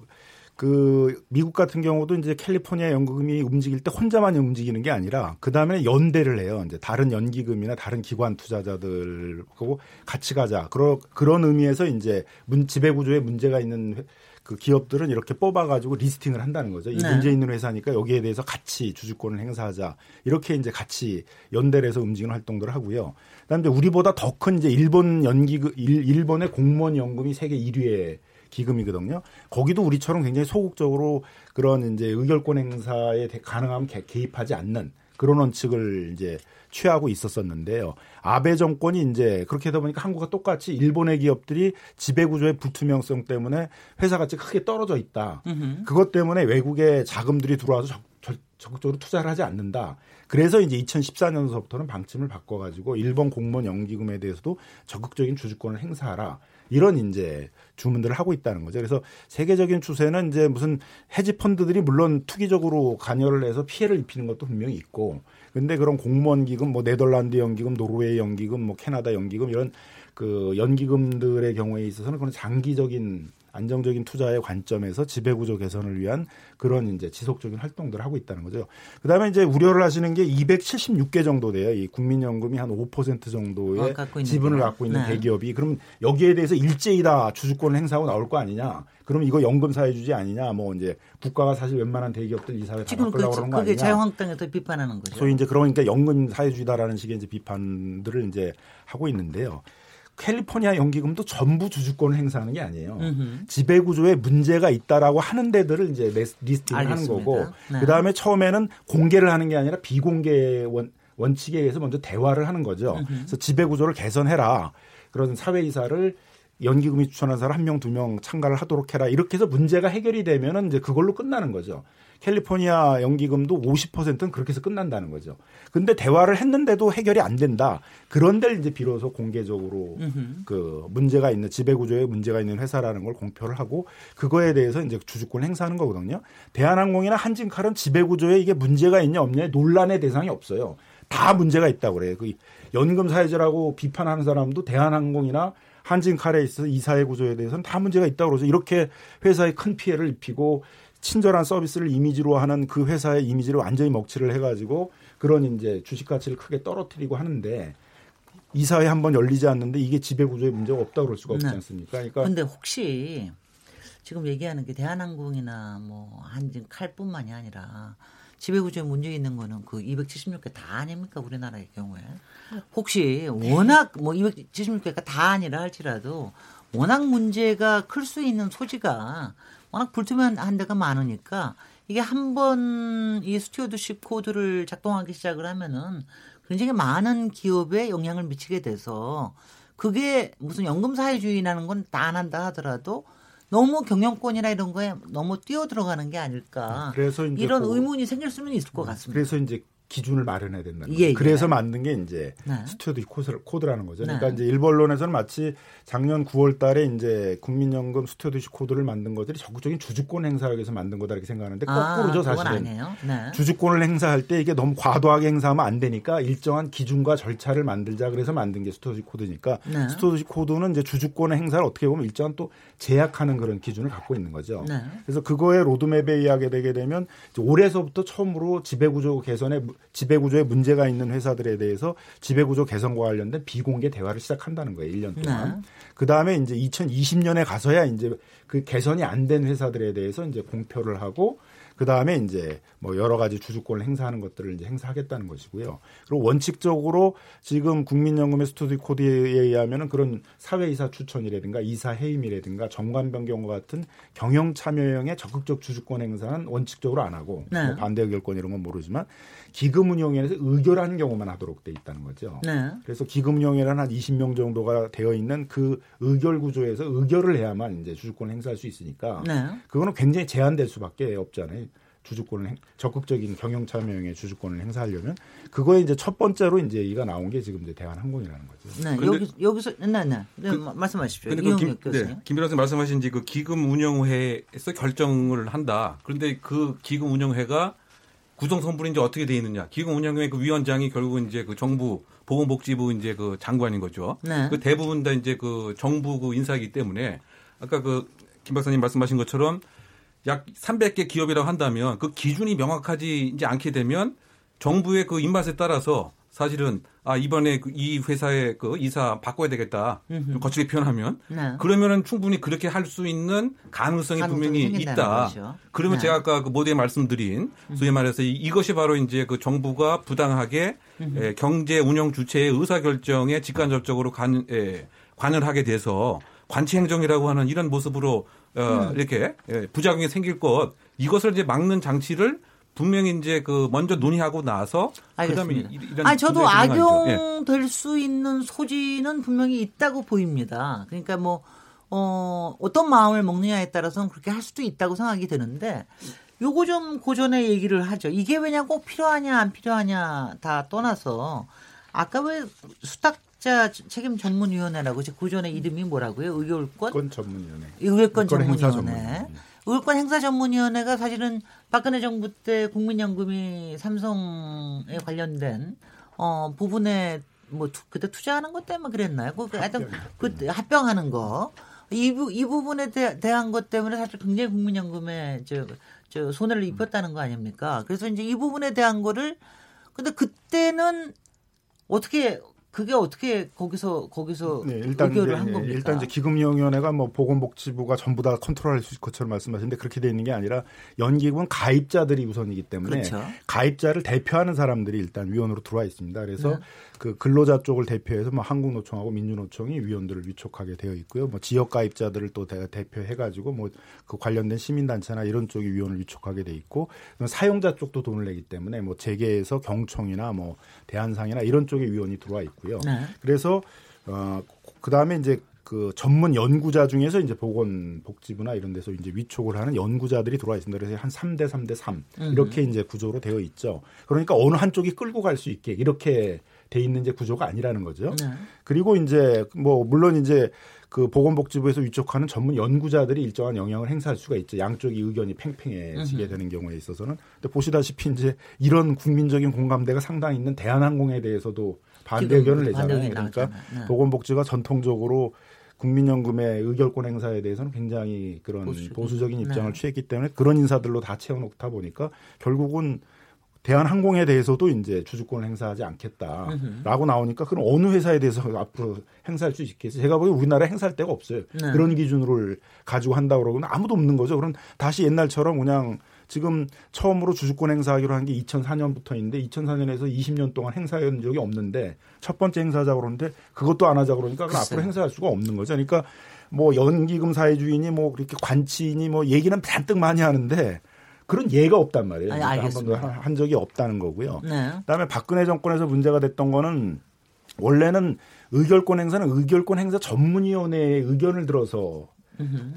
S3: 그 미국 같은 경우도 이제 캘리포니아 연기금이 움직일 때 혼자만 움직이는 게 아니라 그 다음에 연대를 해요. 이제 다른 연기금이나 다른 기관 투자자들하고 같이 가자. 그런 그런 의미에서 이제 문 지배 구조에 문제가 있는 그 기업들은 이렇게 뽑아가지고 리스팅을 한다는 거죠. 이
S1: 네.
S3: 문제 있는 회사니까 여기에 대해서 같이 주주권을 행사하자. 이렇게 이제 같이 연대를 해서 움직이는 활동들을 하고요. 그다음에 우리보다 더 큰 이제 일본 연기금, 일- 일본의 공무원 연금이 세계 1위의 기금이거든요. 거기도 우리처럼 굉장히 소극적으로 그런 이제 의결권 행사에 대- 가능하면 개- 개입하지 않는 그런 원칙을 이제 취하고 있었었는데요. 아베 정권이 이제 그렇게 하다 보니까 한국과 똑같이 일본의 기업들이 지배 구조의 불투명성 때문에 회사 가치 크게 떨어져 있다. 그것 때문에 외국의 자금들이 들어와서 적극적으로 투자를 하지 않는다. 그래서 이제 2014년서부터는 방침을 바꿔가지고 일본 공무원 연기금에 대해서도 적극적인 주주권을 행사하라. 이런 이제 주문들을 하고 있다는 거죠. 그래서 세계적인 추세는 이제 무슨 헤지 펀드들이 물론 투기적으로 관여를 해서 피해를 입히는 것도 분명히 있고, 근데 그런 공무원 기금, 뭐 네덜란드 연기금, 노르웨이 연기금, 뭐 캐나다 연기금 이런 그 연기금들의 경우에 있어서는 그런 장기적인 안정적인 투자의 관점에서 지배구조 개선을 위한 그런 이제 지속적인 활동들을 하고 있다는 거죠. 그다음에 이제 우려를 하시는 게 276개 정도 돼요. 이 국민연금이 한 5% 정도의
S1: 어, 갖고
S3: 지분을. 갖고 있는
S1: 네.
S3: 대기업이 그럼 여기에 대해서 일제히 다 주주권을 행사하고 나올 거 아니냐? 그럼 이거 연금 사회주의 아니냐? 뭐 이제 국가가 사실 웬만한 대기업들 이 사회 다 바꾸려고 그러는 거
S1: 그게
S3: 아니냐?
S1: 자유한국당에서 비판하는 거죠.
S3: 소위 이제 그러니까 연금 사회주의다라는 식의 이제 비판들을 이제 하고 있는데요. 캘리포니아 연기금도 전부 주주권을 행사하는 게 아니에요. 지배 구조에 문제가 있다라고 하는 데들을 이제 리스팅을 하는. 거고
S1: 네.
S3: 그다음에 처음에는 공개를 하는 게 아니라 비공개 원 원칙에 의해서 먼저 대화를 하는 거죠. 그래서 지배 구조를 개선해라. 그런 사회 이사를 연기금이 추천한 사람 한 명, 두 명 참가를 하도록 해라. 이렇게 해서 문제가 해결이 되면은 이제 그걸로 끝나는 거죠. 캘리포니아 연기금도 50%는 그렇게 해서 끝난다는 거죠. 근데 대화를 했는데도 해결이 안 된다. 그런데 이제 비로소 공개적으로 그 문제가 있는 지배 구조에 문제가 있는 회사라는 걸 공표를 하고 그거에 대해서 이제 주주권 을 행사하는 거거든요. 대한항공이나 한진칼은 지배 구조에 이게 문제가 있냐 없냐 논란의 대상이 없어요. 다 문제가 있다고 그래요. 그 연금 사회제라고 비판하는 사람도 대한항공이나 한진칼에 있어서 이사회 구조에 대해서는 다 문제가 있다고 그러죠. 이렇게 회사에 큰 피해를 입히고 친절한 서비스를 이미지로 하는 그 회사의 이미지를 완전히 먹칠을 해가지고 그런 이제 주식 가치를 크게 떨어뜨리고 하는데 이사회 한번 열리지 않는데 이게 지배 구조에 문제가 없다고 그럴 수가 없지
S1: 네.
S3: 않습니까? 그러니까
S1: 근데 혹시 지금 얘기하는 게 대한항공이나 뭐 한진 칼뿐만이 아니라 지배구조에 문제 있는 거는 그 276개 다 아닙니까 우리나라의 경우에? 혹시 워낙 뭐 276개가 다 아니라 할지라도 워낙 문제가 클 수 있는 소지가 워낙 불투명한 데가 많으니까 이게 한 번 이 stewardship code를 작동하기 시작을 하면은 굉장히 많은 기업에 영향을 미치게 돼서 그게 무슨 연금 사회주의라는 건 다 안 한다 하더라도 너무 경영권이나 이런 거에 너무 뛰어 들어가는 게 아닐까.
S3: 그래서 이제
S1: 이런
S3: 그-
S1: 의문이 생길 수는 있을 것 같습니다.
S3: 그래서 이제 기준을 마련해야 된다는
S1: 예,
S3: 거죠.
S1: 예.
S3: 그래서 만든 게 이제
S1: 네.
S3: steward code, code라는 거죠. 그러니까
S1: 네.
S3: 이제 일부 언론에서는 마치 작년 9월 달에 이제 국민연금 stewardship code를 만든 것들이 적극적인 주주권 행사하기 위해서 만든 거다 이렇게 생각하는데 거꾸로죠,
S1: 그건
S3: 사실은.
S1: 네.
S3: 주주권을 행사할 때 이게 너무 과도하게 행사하면 안 되니까 일정한 기준과 절차를 만들자 그래서 만든 게 stewardship code니까
S1: 네.
S3: stewardship code는 이제 주주권의 행사를 어떻게 보면 일정한 또 제약하는 그런 기준을 갖고 있는 거죠.
S1: 네.
S3: 그래서 그거의 로드맵에 의하게 되게 되면 올해서부터 처음으로 지배구조 개선에 지배구조에 문제가 있는 회사들에 대해서 지배구조 개선과 관련된 비공개 대화를 시작한다는 거예요. 1년 동안.
S1: 네.
S3: 그 다음에 이제 2020년에 가서야 이제 그 개선이 안 된 회사들에 대해서 이제 공표를 하고 그 다음에 이제 뭐 여러 가지 주주권을 행사하는 것들을 이제 행사하겠다는 것이고요. 그리고 원칙적으로 지금 국민연금의 스튜디 코드에 의하면은 그런 사회이사 추천이라든가 이사 해임이라든가 정관 변경과 같은 경영 참여형의 적극적 주주권 행사는 원칙적으로 안 하고
S1: 네.
S3: 뭐 반대 의결권 이런 건 모르지만 기금 운용에서 의결하는 경우만 하도록 돼 있다는 거죠.
S1: 네.
S3: 그래서 기금 운용에는 한 20명 정도가 되어 있는 그 의결 구조에서 의결을 해야만 이제 주주권을 행사할 수 있으니까
S1: 네.
S3: 그거는 굉장히 제한될 수밖에 없잖아요. 주주권을 행- 적극적인 경영 참여형의 주주권을 행사하려면 그거에 이제 첫 번째로 이제 이가 나온 게 지금 이제 대한항공이라는 거죠.
S1: 네. 여기 여기서 네, 네. 네 마- 말씀하십시오.
S5: 근데 그 김,
S1: 교수님.
S5: 네, 김 변호사님 말씀하신 지그 기금 운영회에서 결정을 한다. 그런데 그 기금 운영회가 구성 성분이 이제 어떻게 돼 있느냐? 기금 운영회 그 위원장이 결국 이제 그 정부 보건복지부 이제 그 장관인 거죠.
S1: 네.
S5: 그 대부분 다 이제 그 정부 그 인사이기 때문에 아까 그 김 박사님 말씀하신 것처럼 약 300개 기업이라고 한다면 그 기준이 명확하지 이제 않게 되면 정부의 그 입맛에 따라서 사실은 아 이번에 그이 회사의 그 이사 바꿔야 되겠다 좀 거칠게 표현하면
S1: 네.
S5: 그러면은 충분히 그렇게 할 수 있는 가능성이 분명히 있다.
S1: 거죠.
S5: 그러면
S1: 네.
S5: 제가 아까 그 모두에 말씀드린 소위 말해서 이- 이것이 바로 이제 그 정부가 부당하게 에, 경제 운영 주체의 의사 결정에 직간접적으로 관, 에, 관여를 하게 돼서 관치 행정이라고 하는 이런 모습으로 어,
S1: 음.
S5: 이렇게 예, 부작용이 생길 것 이것을 이제 막는 장치를 분명히 이제 그 먼저 논의하고 나서 그다음에
S1: 알겠습니다.
S5: 이- 이런
S1: 아니 저도.
S5: 예.
S1: 악용될 수 있는 소지는 분명히 있다고 보입니다. 그러니까 뭐 어, 어떤 마음을 먹느냐에 따라서는 그렇게 할 수도 있다고 생각이 드는데 요거 좀 고전의 얘기를 하죠. 이게 왜냐 꼭 필요하냐 안 필요하냐 다 떠나서 아까 왜 수탁 자 책임 전문위원회라고 제 고전의 이름이 뭐라고요? 의결권
S3: 건 전문위원회.
S1: 의결권 전문위원회.
S3: 전문위원회.
S1: 의결권 행사 전문위원회가 사실은 박근혜 정부 때 국민연금이 삼성에 관련된 어 부분에 뭐 투- 그때 투자하는 것 때문에 그랬나요? 그 하여튼 그 합병하는 거. 이, 부, 이 부분에 대, 대한 것 때문에 사실 굉장히 국민연금에 저, 저 손해를 입혔다는 거 아닙니까? 그래서 이제 이 부분에 대한 거를 근데 그때는 어떻게 그게 어떻게 거기서 거기서
S3: 네, 일단
S1: 의결을
S3: 이제,
S1: 한 겁니까?
S3: 일단 이제 기금위원회가 뭐 보건복지부가 전부 다 컨트롤할 수 있을 것처럼 말씀하시는데 그렇게 돼 있는 게 아니라 연기금은 가입자들이 우선이기 때문에
S1: 그렇죠.
S3: 가입자를 대표하는 사람들이 일단 위원으로 들어와 있습니다. 그래서
S1: 네.
S3: 그 근로자 쪽을 대표해서 뭐 한국노총하고 민주노총이 위원들을 위촉하게 되어 있고요. 뭐 지역 가입자들을 또 대- 대표해가지고 뭐 그 관련된 시민단체나 이런 쪽이 위원을 위촉하게 돼 있고 사용자 쪽도 돈을 내기 때문에 뭐 재계에서 경총이나 뭐 대한상이나 이런 쪽에 위원이 들어와 있고 요.
S1: 네.
S3: 그래서 어 그 다음에 이제 그 전문 연구자 중에서 이제 보건복지부나 이런 데서 이제 위촉을 하는 연구자들이 들어와 있습니다. 그래서 한 3대 3대 3 이렇게 이제 구조로 되어 있죠. 그러니까 어느 한쪽이 끌고 갈 수 있게 이렇게 돼 있는 이제 구조가 아니라는 거죠.
S1: 네.
S3: 그리고 이제 뭐 물론 이제 그 보건복지부에서 위촉하는 전문 연구자들이 일정한 영향을 행사할 수가 있죠. 양쪽이 의견이 팽팽해지게 되는 경우에 있어서는. 근데 보시다시피 이제 이런 국민적인 공감대가 상당히 있는 대한항공에 대해서도 반대 의견을 내잖아요. 그러니까
S1: 나왔잖아요. 네.
S3: 보건복지가 전통적으로 국민연금의 의결권 행사에 대해서는 굉장히 그런
S1: 보수-
S3: 보수 적인 입장을
S1: 네.
S3: 취했기 때문에 그런 인사들로 다 채워놓다 보니까 결국은 대한항공에 대해서도 이제 주주권을 행사하지 않겠다라고 나오니까 그럼 어느 회사에 대해서 <laughs> 앞으로 행사할 수 있겠어요? 제가 보기엔 우리나라에 행사할 데가 없어요.
S1: 네.
S3: 그런 기준을 가지고 한다고 그러고는 아무도 없는 거죠. 그럼 다시 옛날처럼 그냥 지금 처음으로 주주권 행사하기로 한 게 2004년부터인데 2004년에서 20년 동안 행사한 적이 없는데 첫 번째 행사하자고 그러는데 그것도 안 하자고 그러니까. 앞으로 행사할 수가 없는 거죠. 그러니까 뭐 연기금 사회주의니 뭐 그렇게 관치니 뭐 얘기는 잔뜩 많이 하는데 그런 예가 없단 말이에요.
S1: 아니,
S3: 그러니까 한 번도. 한 적이 없다는 거고요.
S1: 네.
S3: 그다음에 박근혜 정권에서 문제가 됐던 거는 원래는 의결권 행사는 의결권 행사 전문위원회의 의견을 들어서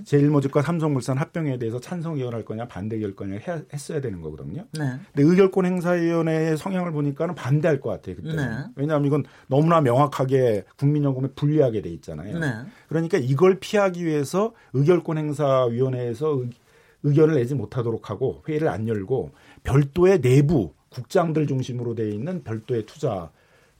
S3: 제일모직과 삼성물산 합병에 대해서 찬성 의견할 거냐 반대 의결 거냐 해야- 했어야 되는 거거든요.
S1: 네.
S3: 근데 의결권 행사위원회의 성향을 보니까는 반대할 것 같아요. 그때.
S1: 네.
S3: 왜냐하면 이건 너무나 명확하게 국민연금에 불리하게 돼 있잖아요.
S1: 네.
S3: 그러니까 이걸 피하기 위해서 의결권 행사위원회에서 의, 의견을 내지 못하도록 하고 회의를 안 열고 별도의 내부 국장들 중심으로 돼 있는 별도의 투자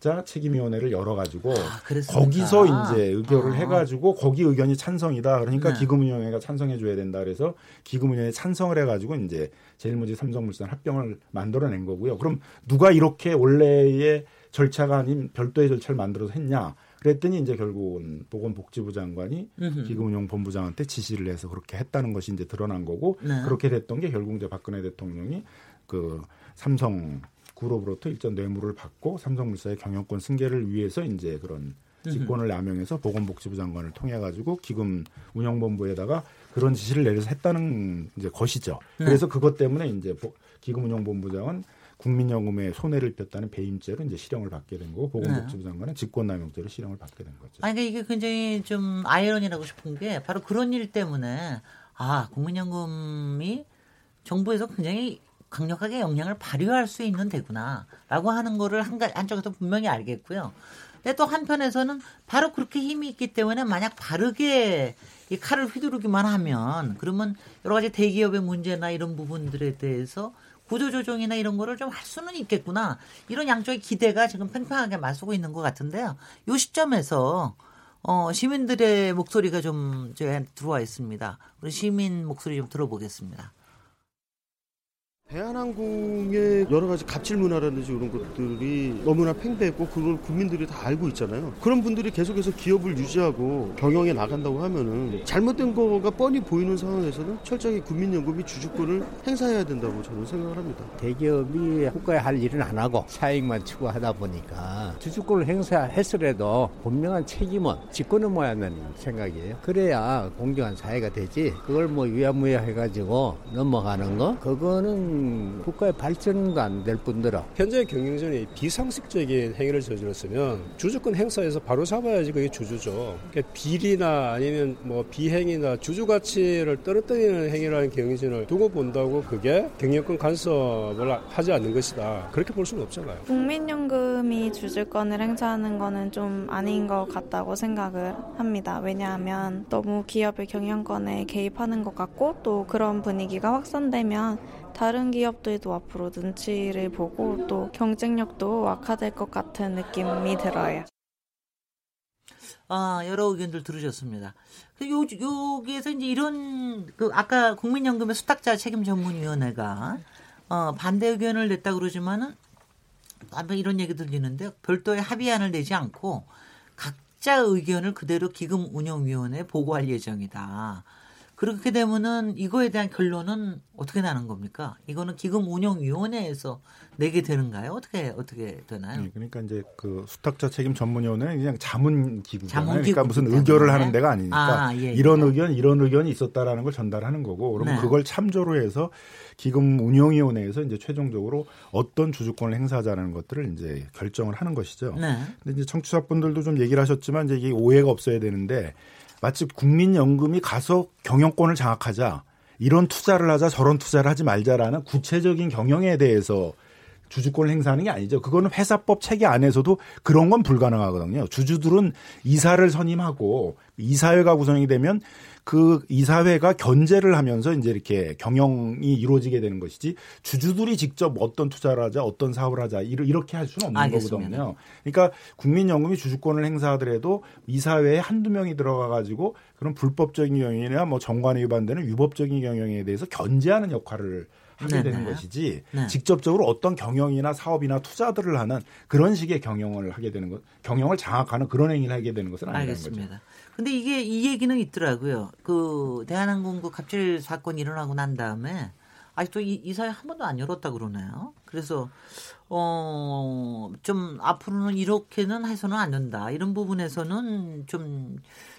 S3: 자 책임위원회를 열어가지고
S1: 아?
S3: 거기서 이제 의결을
S1: 아.
S3: 해가지고 거기 의견이 찬성이다. 그러니까
S1: 네.
S3: 기금운용회가 찬성해줘야 된다. 그래서 기금운용회 찬성을 해가지고 이제 제일모직 삼성물산 합병을 만들어낸 거고요. 그럼 누가 이렇게 원래의 절차가 아닌 별도의 절차를 만들어서 했냐? 그랬더니 이제 결국은 보건복지부 장관이
S1: 음흠.
S3: 기금운용 본부장한테 지시를 해서 그렇게 했다는 것이 이제 드러난 거고
S1: 네.
S3: 그렇게 됐던 게 결국 이제 박근혜 대통령이 그 삼성 그룹으로부터 일정 뇌물을 받고 삼성물산의 경영권 승계를 위해서 이제 그런 직권을 남용해서 보건복지부 장관을 통해 가지고 기금 운영본부에다가 그런 지시를 내려서 했다는 이제 것이죠.
S1: 네.
S3: 그래서 그것 때문에 이제 보- 기금운용본부장은 국민연금에 손해를 입혔다는 배임죄로 이제 실형을 받게 된 거고 보건복지부 장관은 직권남용죄로 실형을 받게 된 거죠.
S1: 아니, 그러니까 이게 굉장히 좀 아이러니라고 싶은 게 바로 그런 일 때문에 아, 국민연금이 정부에서 굉장히 강력하게 영향을 발휘할 수 있는 데구나 라고 하는 거를 한, 가- 한쪽에서 분명히 알겠고요. 근데 또 한편에서는 바로 그렇게 힘이 있기 때문에 만약 바르게 이 칼을 휘두르기만 하면 그러면 여러 가지 대기업의 문제나 이런 부분들에 대해서 구조조정이나 이런 거를 좀 할 수는 있겠구나. 이런 양쪽의 기대가 지금 팽팽하게 맞서고 있는 것 같은데요. 이 시점에서 어, 시민들의 목소리가 좀 저희 들어와 있습니다. 우리 시민 목소리 좀 들어보겠습니다.
S7: 대한항공의 여러 가지 갑질 문화라든지 이런 것들이 너무나 팽배했고 그걸 국민들이 다 알고 있잖아요. 그런 분들이 계속해서 기업을 유지하고 경영에 나간다고 하면은 잘못된 거가 뻔히 보이는 상황에서는 철저히 국민연금이 주주권을 행사해야 된다고 저는 생각을 합니다.
S8: 대기업이 국가에 할 일은 안 하고 사익만 추구하다 보니까 주주권을 행사했으라도 분명한 책임은 짚고 넘어야 하는 생각이에요. 그래야 공정한 사회가 되지. 그걸 뭐 위야무야 해가지고 넘어가는 거 그거는 국가의 발전도 안 될 뿐더러
S9: 현재 경영진이 비상식적인 행위를 저질렀으면 주주권 행사에서 바로 잡아야지 그게 주주죠. 그러니까 비리나 아니면 뭐 비행이나 주주 가치를 떨어뜨리는 행위라는 경영진을 두고 본다고 그게 경영권 간섭을 하지 않는 것이다. 그렇게 볼 수는 없잖아요.
S10: 국민연금이 주주권을 행사하는 거는 좀 아닌 것 같다고 생각을 합니다. 왜냐하면 너무 기업의 경영권에 개입하는 것 같고 또 그런 분위기가 확산되면 다른 기업들도 앞으로 눈치를 보고 또 경쟁력도 악화될 것 같은 느낌이 들어요.
S1: 아, 여러 의견들 들으셨습니다. 그 요, 여기에서 이제 이런, 그, 아까 국민연금의 수탁자 책임 전문위원회가, 어, 반대 의견을 냈다 그러지만은, 아마 이런 얘기 들리는데, 별도의 합의안을 내지 않고, 각자 의견을 그대로 기금운용위원회에 보고할 예정이다. 그렇게 되면은 이거에 대한 결론은 어떻게 나는 겁니까? 이거는 기금운용위원회에서 내게 되는가요? 어떻게 어떻게 되나요?
S3: 네, 그러니까 이제 그 수탁자 책임 전문 위원회는 그냥 자문 기구잖아요. 그러니까 무슨 의결을 하는 데가 아니니까 아, 예, 예. 이런 의견 이런 의견이 있었다라는 걸 전달하는 거고 그러면 네. 그걸 참조로 해서 기금운용위원회에서 이제 최종적으로 어떤 주주권을 행사하자는 것들을 이제 결정을 하는 것이죠. 네. 근데 이제 청취자분들도 좀 얘기를 하셨지만 이제 이게 오해가 없어야 되는데 마치 국민연금이 가서 경영권을 장악하자 이런 투자를 하자 저런 투자를 하지 말자라는 구체적인 경영에 대해서 주주권을 행사하는 게 아니죠. 그거는 회사법 체계 안에서도 그런 건 불가능하거든요. 주주들은 이사를 선임하고 이사회가 구성이 되면 그 이사회가 견제를 하면서 이제 이렇게 경영이 이루어지게 되는 것이지 주주들이 직접 어떤 투자를 하자 어떤 사업을 하자 이렇게 할 수는 없는 알겠습니다. 거거든요. 그러니까 국민연금이 주주권을 행사하더라도 이사회에 한두 명이 들어가 가지고 그런 불법적인 경영이나 뭐 정관에 위반되는 위법적인 경영에 대해서 견제하는 역할을 하게 네네. 되는 것이지 네. 직접적으로 어떤 경영이나 사업이나 투자들을 하는 그런 식의 경영을 하게 되는 것, 경영을 장악하는 그런 행위를 하게 되는 것은 아니라는 알겠습니다. 거죠.
S1: 근데 이게 이 얘기는 있더라고요. 그 대한항공 그 갑질 사건이 일어나고 난 다음에 아직도 이, 이사회 한 번도 안 열었다 그러나요? 그래서 어 좀 앞으로는 이렇게는 해서는 안 된다. 이런 부분에서는 좀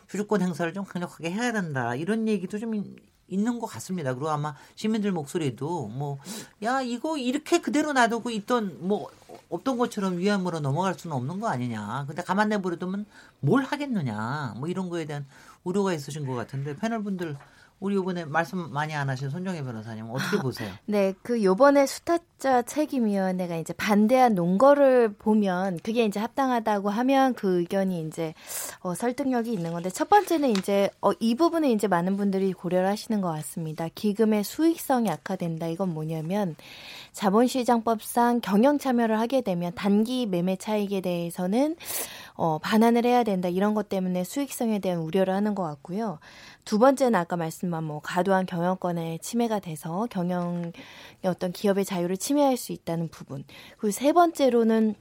S1: 주주권 행사를 좀 강력하게 해야 된다. 이런 얘기도 좀 있는 것 같습니다. 그리고 아마 시민들 목소리도 뭐, 야, 이거 이렇게 그대로 놔두고 있던 뭐, 없던 것처럼 위안으로 넘어갈 수는 없는 거 아니냐. 근데 가만 내버려두면 뭘 하겠느냐. 뭐 이런 거에 대한 우려가 있으신 것 같은데 패널 분들 우리 요번에 말씀 많이 안 하신 손정혜 변호사님 어떻게 아, 보세요?
S4: 네, 그 요번에 수타자 책임위원회가 이제 반대한 논거를 보면 그게 이제 합당하다고 하면 그 의견이 이제 어, 설득력이 있는 건데 첫 번째는 이제 어, 이 부분은 이제 많은 분들이 고려를 하시는 것 같습니다. 기금의 수익성이 악화된다. 이건 뭐냐면 자본시장법상 경영 참여를 하게 되면 단기 매매 차익에 대해서는 어, 반환을 해야 된다 이런 것 때문에 수익성에 대한 우려를 하는 것 같고요. 두 번째는 아까 말씀한 뭐 과도한 경영권에 침해가 돼서 경영의 어떤 기업의 자유를 침해할 수 있다는 부분. 그리고 세 번째로는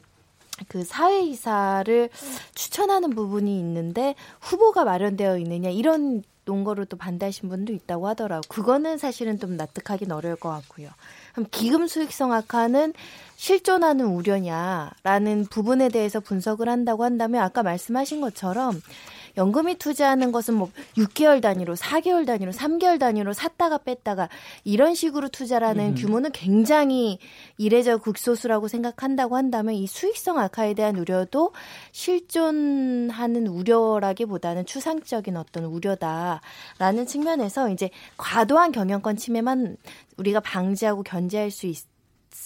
S4: 그 사회이사를 추천하는 부분이 있는데 후보가 마련되어 있느냐 이런 논거로 또 반대하신 분도 있다고 하더라고. 그거는 사실은 좀 납득하기는 어려울 것 같고요. 그럼 기금 수익성 악화는 실존하는 우려냐라는 부분에 대해서 분석을 한다고 한다면 아까 말씀하신 것처럼 연금이 투자하는 것은 뭐 6개월 단위로, 4개월 단위로, 3개월 단위로 샀다가 뺐다가 이런 식으로 투자라는 음. 규모는 굉장히 이례적 극소수라고 생각한다고 한다면 이 수익성 악화에 대한 우려도 실존하는 우려라기보다는 추상적인 어떤 우려다라는 측면에서 이제 과도한 경영권 침해만 우리가 방지하고 견제할 수 있,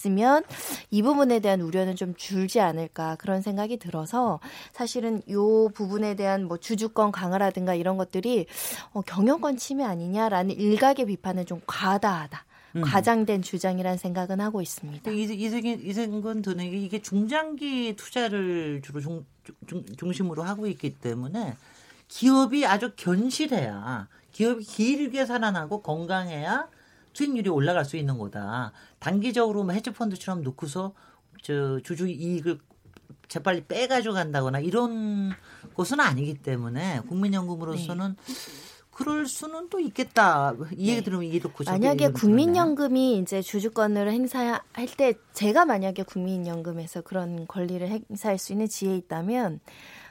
S4: 있으면 이 부분에 대한 우려는 좀 줄지 않을까 그런 생각이 들어서 사실은 요 부분에 대한 뭐 주주권 강화라든가 이런 것들이 어, 경영권 침해 아니냐라는 일각의 비판은 좀 과다하다. 음. 과장된 주장이라는 생각은 하고 있습니다.
S1: 이승근, 이승근 돈에게 이게 중장기 투자를 주로 중, 중, 중심으로 하고 있기 때문에 기업이 아주 견실해야 기업이 길게 살아나고 건강해야 수익률이 올라갈 수 있는 거다. 단기적으로 뭐 헤지펀드처럼 놓고서 저 주주 이익을 재빨리 빼가지고 간다거나 이런 것은 아니기 때문에 국민연금으로서는
S4: 네.
S1: 그럴 수는 또 있겠다. 이 얘기 들으면 이렇고 저도
S4: 만약에 국민연금이 이제 주주권을 행사할 때 제가 만약에 국민연금에서 그런 권리를 행사할 수 있는 지혜에 있다면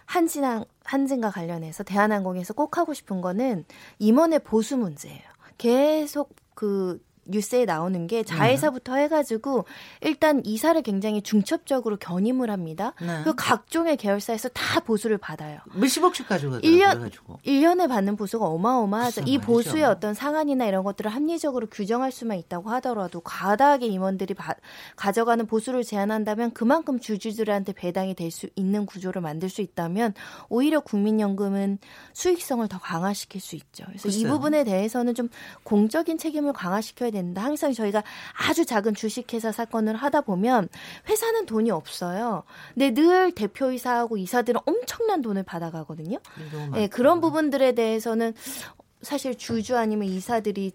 S4: 한진항 한진과 관련해서 대한항공에서 꼭 하고 싶은 거는 임원의 보수 문제예요. 계속 그 뉴스에 나오는 게 자회사부터 해가지고 일단 이사를 굉장히 중첩적으로 견임을 합니다.
S1: 네.
S4: 그 각종의 계열사에서 다 보수를 받아요.
S1: 몇십억씩 가져가더라고요.
S4: 일 년-
S1: 그래가지고.
S4: 1년에 받는 보수가 어마어마하죠.
S1: 비싼
S4: 이. 보수의 어떤 상한이나 이런 것들을 합리적으로 규정할 수만 있다고 하더라도 과다하게 임원들이 바- 가져가는 보수를 제한한다면 그만큼 주주들한테 배당이 될 수 있는 구조를 만들 수 있다면 오히려 국민연금은 수익성을 더 강화시킬 수 있죠. 그래서 이
S1: 글쎄요.
S4: 부분에 대해서는 좀 공적인 책임을 강화시켜야 된다. 항상 저희가 아주 작은 주식회사 사건을 하다 보면 회사는 돈이 없어요. 근데 늘 대표이사하고 이사들은 엄청난 돈을 받아가거든요. 네, 그런 부분들에 대해서는 사실 주주 아니면 이사들이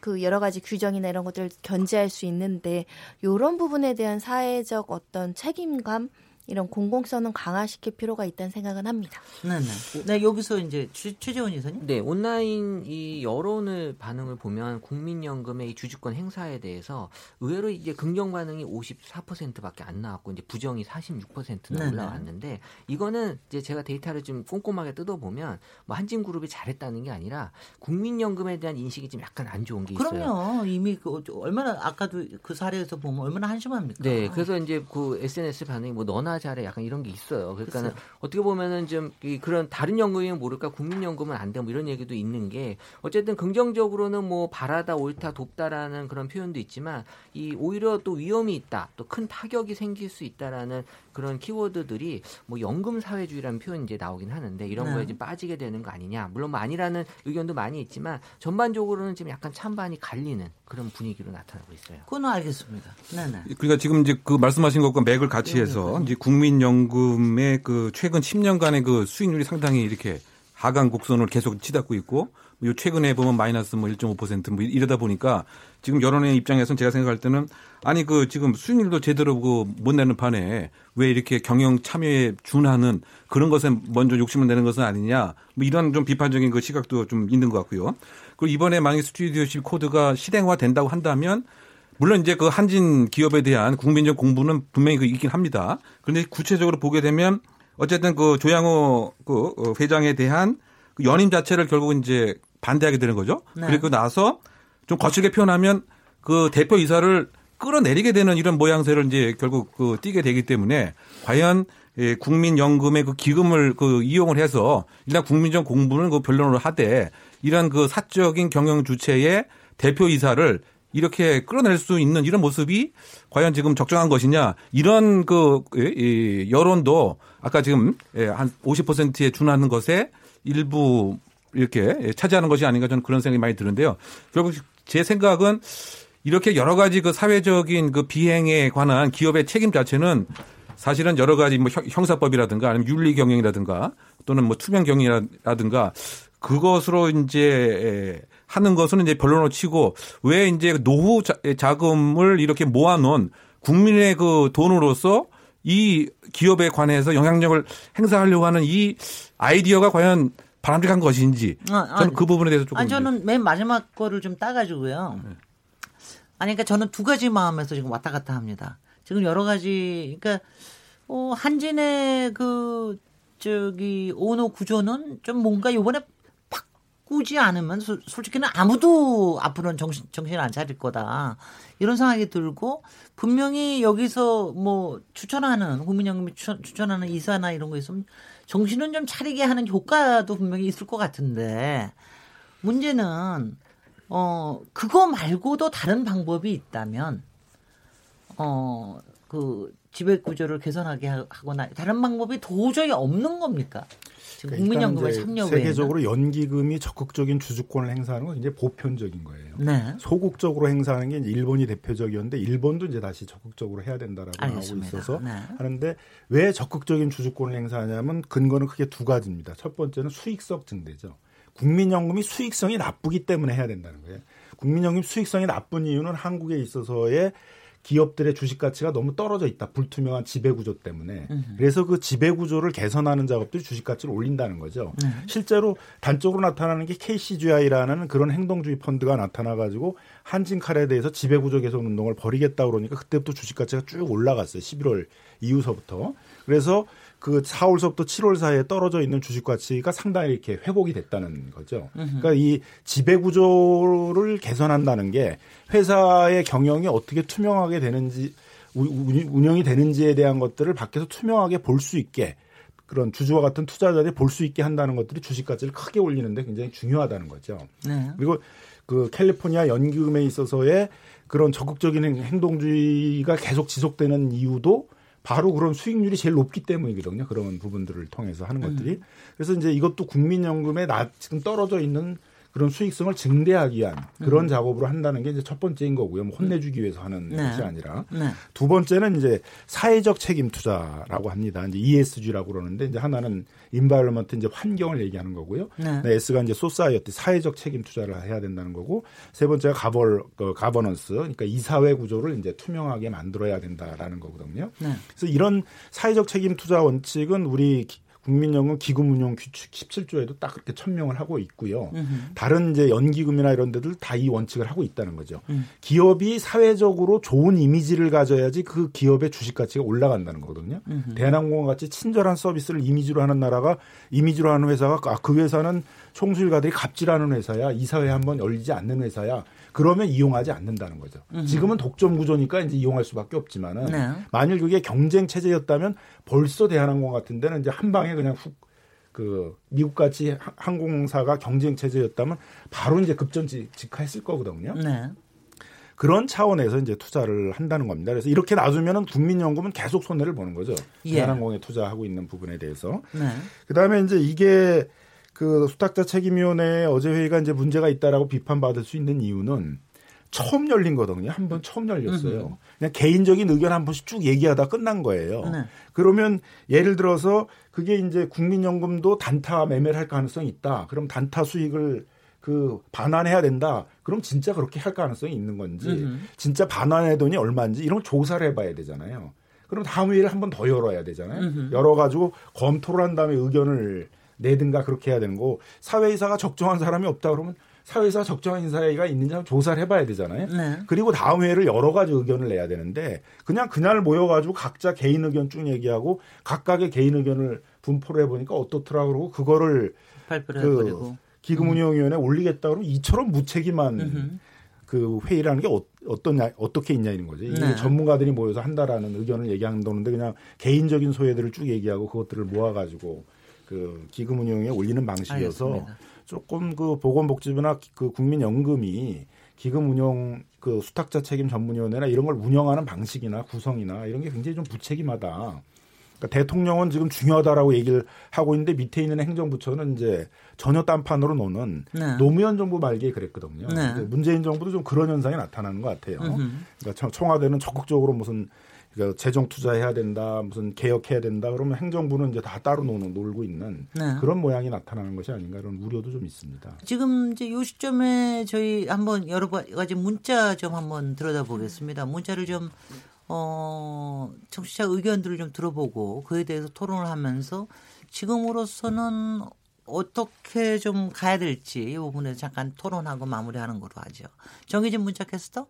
S4: 그 여러 가지 규정이나 이런 것들을 견제할 수 있는데 이런 부분에 대한 사회적 어떤 책임감 이런 공공성은 강화시킬 필요가 있다는 생각은 합니다.
S1: 네네. 네 여기서 이제 최, 최재원 이사님.
S6: 네, 온라인 이 여론을 반응을 보면 국민연금의 이 주주권 행사에 대해서 의외로 이제 긍정 반응이 54%밖에 안 나왔고 이제 부정이 46%나
S1: 네네.
S6: 올라왔는데 이거는 이제 제가 데이터를 좀 꼼꼼하게 뜯어 보면 뭐 한진그룹이 잘했다는 게 아니라 국민연금에 대한 인식이 좀 약간 안 좋은 게 있어요.
S1: 그럼요. 이미 그 얼마나 아까도 그 사례에서 보면 얼마나 한심합니까?
S6: 네, 그래서 이제 그 SNS 반응이 뭐 너나 잘해 약간 이런 게 있어요. 그러니까는
S1: 글쎄요.
S6: 어떻게 보면은 좀이 그런 다른 연금이면 모를까 국민연금은 안 돼 뭐 이런 얘기도 있는 게 어쨌든 긍정적으로는 뭐 바라다 옳다 돕다라는 그런 표현도 있지만 이 오히려 또 위험이 있다 또 큰 타격이 생길 수 있다라는 그런 키워드들이 뭐 연금 사회주의라는 표현이 이제 나오긴 하는데 이런
S1: 네.
S6: 거에 좀 빠지게 되는 거 아니냐 물론 뭐 아니라는 의견도 많이 있지만 전반적으로는 지금 약간 찬반이 갈리는 그런 분위기로 나타나고 있어요.
S1: 그건 알겠습니다. 네네.
S5: 그러니까 지금 이제 그 말씀하신 것과 맥을 같이 해서 이제 국민연금의 그 최근 10년간의 그 수익률이 상당히 이렇게 하강 곡선을 계속 치닫고 있고 요 최근에 보면 마이너스 뭐 1.5%뭐 이러다 보니까 지금 여론의 입장에서는 제가 생각할 때는 아니 그 지금 수익률도 제대로 그못 내는 판에 왜 이렇게 경영 참여에 준하는 그런 것에 먼저 욕심을 내는 것은 아니냐 뭐 이런 좀 비판적인 그 시각도 좀 있는 것 같고요. 그리고 이번에 만약에 스튜디오십 코드가 실행화 된다고 한다면 물론 이제 그 한진 기업에 대한 국민적 공부는 분명히 그 있긴 합니다. 그런데 구체적으로 보게 되면 어쨌든 그 조양호 그 어, 회장에 대한 그 연임 자체를 결국 이제 반대하게 되는 거죠.
S1: 네.
S5: 그리고 나서 좀 거칠게 표현하면 그 대표 이사를 끌어내리게 되는 이런 모양새를 이제 결국 그 띠게 되기 때문에 과연 예, 국민연금의 그 기금을 그 이용을 해서 일단 국민적 공부는 그 변론을 하되 이런 그 사적인 경영 주체의 대표 이사를 이렇게 끌어낼 수 있는 이런 모습이 과연 지금 적정한 것이냐 이런 그 예, 이 여론도 아까 지금 예, 한 50%에 준하는 것에 일부 이렇게 예, 차지하는 것이 아닌가 저는 그런 생각이 많이 드는데요. 결국 제 생각은 이렇게 여러 가지 그 사회적인 그 비행에 관한 기업의 책임 자체는 사실은 여러 가지 뭐 형- 형사법이라든가 아니면 윤리 경영이라든가 또는 뭐 투명 경영이라든가 그것으로 이제 하는 것은 이제 변론으로 치고 왜 이제 노후 자- 자금을 이렇게 모아놓은 국민의 그 돈으로서 이 기업에 관해서 영향력을 행사하려고 하는 이 아이디어가 과연 바람직한 것인지
S1: 아,
S5: 저는
S1: 아니,
S5: 그 부분에 대해서 조금
S1: 아니 저는 맨 마지막 거를 좀 따가지고요. 아니 그러니까 저는 두 가지 마음에서 지금 왔다 갔다 합니다. 지금 여러 가지 그러니까 어, 한진의 그 저기 오너 구조는 좀 뭔가 요번에 바꾸지 않으면 소- 솔직히는 아무도 앞으로는 정신 정신 안 차릴 거다 이런 생각이 들고 분명히 여기서 뭐 추천하는 국민연금이 추천, 추천하는 이사나 이런 거 있으면 정신은 좀 차리게 하는 효과도 분명히 있을 것 같은데 문제는 어 그거 말고도 다른 방법이 있다면 어그 지배 구조를 개선하게 하- 하거나 다른 방법이 도저히 없는 겁니까? 지금 국민연금의
S3: 그러니까 이제
S1: 참여
S3: 세계적으로 연기금이 적극적인 주주권을 행사하는 건 굉장히 보편적인 거예요.
S1: 네.
S3: 소극적으로 행사하는 게 일본이 대표적이었는데 일본도 이제 다시 적극적으로 해야 된다라고
S1: 알겠습니다.
S3: 나오고 있어서
S1: 네.
S3: 하는데 왜 적극적인 주주권을 행사하냐면 근거는 크게 두 가지입니다. 첫 번째는 수익성 증대죠. 국민연금이 수익성이 나쁘기 때문에 해야 된다는 거예요. 국민연금 수익성이 나쁜 이유는 한국에 있어서의 기업들의 주식 가치가 너무 떨어져 있다. 불투명한 지배 구조 때문에. 그래서 그 지배 구조를 개선하는 작업들이 주식 가치를 올린다는 거죠. 실제로 단적으로 나타나는 게 KCGI라는 그런 행동주의 펀드가 나타나 가지고 한진칼에 대해서 지배 구조 개선 운동을 벌이겠다 그러니까 그때부터 주식 가치가 쭉 올라갔어요. 11월 이후서부터. 그래서 그 4월서부터 7월 사이에 떨어져 있는 주식 가치가 상당히 이렇게 회복이 됐다는 거죠. 그러니까 이 지배 구조를 개선한다는 게 회사의 경영이 어떻게 투명하게 되는지 운영이 되는지에 대한 것들을 밖에서 투명하게 볼 수 있게 그런 주주와 같은 투자자들이 볼 수 있게 한다는 것들이 주식 가치를 크게 올리는데 굉장히 중요하다는 거죠. 네. 그리고 그 캘리포니아 연기금에 있어서의 그런 적극적인 행동주의가 계속 지속되는 이유도 바로 그런 수익률이 제일 높기 때문이거든요. 그런 부분들을 통해서 하는 것들이. 음. 그래서 이제 이것도 국민연금에 나 지금 떨어져 있는 그런 수익성을 증대하기 위한 그런 음. 작업으로 한다는 게 이제 첫 번째인 거고요. 뭐 혼내주기 위해서 하는 네. 것이 아니라 네. 두 번째는 이제 사회적 책임 투자라고 합니다. 이제 ESG라고 그러는데 이제 하나는 environment 이제 환경을 얘기하는 거고요. 네. 네. S가 이제 society 사회적 책임 투자를 해야 된다는 거고 세 번째가 gover- 그 가버넌스 그러니까 이사회 구조를 이제 투명하게 만들어야 된다라는 거거든요. 네. 그래서 이런 사회적 책임 투자 원칙은 우리 국민연금 기금 운용 규칙 17조에도 딱 그렇게 천명을 하고 있고요. 으흠. 다른 이제 연기금이나 이런 데들 다 이 원칙을 하고 있다는 거죠. 음. 기업이 사회적으로 좋은 이미지를 가져야지 그 기업의 주식 가치가 올라간다는 거거든요. 으흠. 대한항공 같이 친절한 서비스를 이미지로 하는 나라가 이미지로 하는 회사가 아, 그 회사는 총수일가들이 갑질하는 회사야. 이사회 한번 열리지 않는 회사야. 그러면 이용하지 않는다는 거죠. 지금은 독점 구조니까 이제 이용할 수밖에 없지만은 네. 만일 그게 경쟁 체제였다면 벌써 대한항공 같은 데는 이제 한 방에 그냥 훅 그 미국 같이 항공사가 경쟁 체제였다면 바로 이제 급전 직하했을 거거든요. 네. 그런 차원에서 이제 투자를 한다는 겁니다. 그래서 이렇게 놔두면은 국민연금은 계속 손해를 보는 거죠. 예. 대한항공에 투자하고 있는 부분에 대해서. 네. 그다음에 이제 이게 그 수탁자 책임위원회 어제 회의가 이제 문제가 있다라고 비판받을 수 있는 이유는 처음 열린 거거든요. 한 번 처음 열렸어요. 그냥 개인적인 의견 한 번씩 쭉 얘기하다 끝난 거예요. 네. 그러면 예를 들어서 그게 이제 국민연금도 단타 매매를 할 가능성이 있다. 그럼 단타 수익을 그 반환해야 된다. 그럼 진짜 그렇게 할 가능성이 있는 건지. 진짜 반환해 돈이 얼마인지 이런 걸 조사를 해봐야 되잖아요. 그럼 다음 회의를 한 번 더 열어야 되잖아요. 열어가지고 검토를 한 다음에 의견을 내든가 그렇게 해야 되는 거고 사회이사가 적정한 사람이 없다 그러면 사회이사 적정한 인사가 있는지 한번 조사를 해봐야 되잖아요. 네. 그리고 다음 회의를 여러 가지 의견을 내야 되는데 그냥 그날 모여가지고 각자 개인 의견 쭉 얘기하고 각각의 개인 의견을 분포를 해보니까 어떻더라 그러고 그거를 그 기금운용위원회 음. 올리겠다 그러면 이처럼 무책임한 음흠. 그 회의라는 게 어, 떻냐 어떻게 있냐 이런. 이게 네. 전문가들이 모여서 한다라는 의견을 얘기한다는데 그냥 개인적인 소외들을 쭉 얘기하고 그것들을 모아가지고 그 기금 운용에 올리는 방식이어서 알겠습니다. 조금 그 보건복지부나 그 국민연금이 기금 운용 그 수탁자 책임 전문위원회나 이런 걸 운영하는 방식이나 구성이나 이런 게 굉장히 좀 무책임하다. 그러니까 대통령은 지금 중요하다라고 얘기를 하고 있는데 밑에 있는 행정부처는 이제 전혀 딴판으로 노는 네. 노무현 정부 말기에 그랬거든요. 네. 문재인 정부도 좀 그런 현상이 나타나는 것 같아요. 그러니까 청와대는 적극적으로 무슨 그러니까 재정 투자해야 된다, 무슨 개혁해야 된다. 그러면 행정부는 이제 다 따로 노는, 놀고 있는 네. 그런 모양이 나타나는 것이 아닌가 이런 우려도 좀 있습니다.
S1: 지금 이제 요 시점에 저희 한번 여러 가지 문자 좀 한번 들여다보겠습니다. 문자를 좀 어, 청취자 의견들을 좀 들어보고 그에 대해서 토론을 하면서 지금으로서는 어떻게 좀 가야 될지 이 부분에 잠깐 토론하고 마무리하는 걸로 하죠. 정희진 문자 캐스터.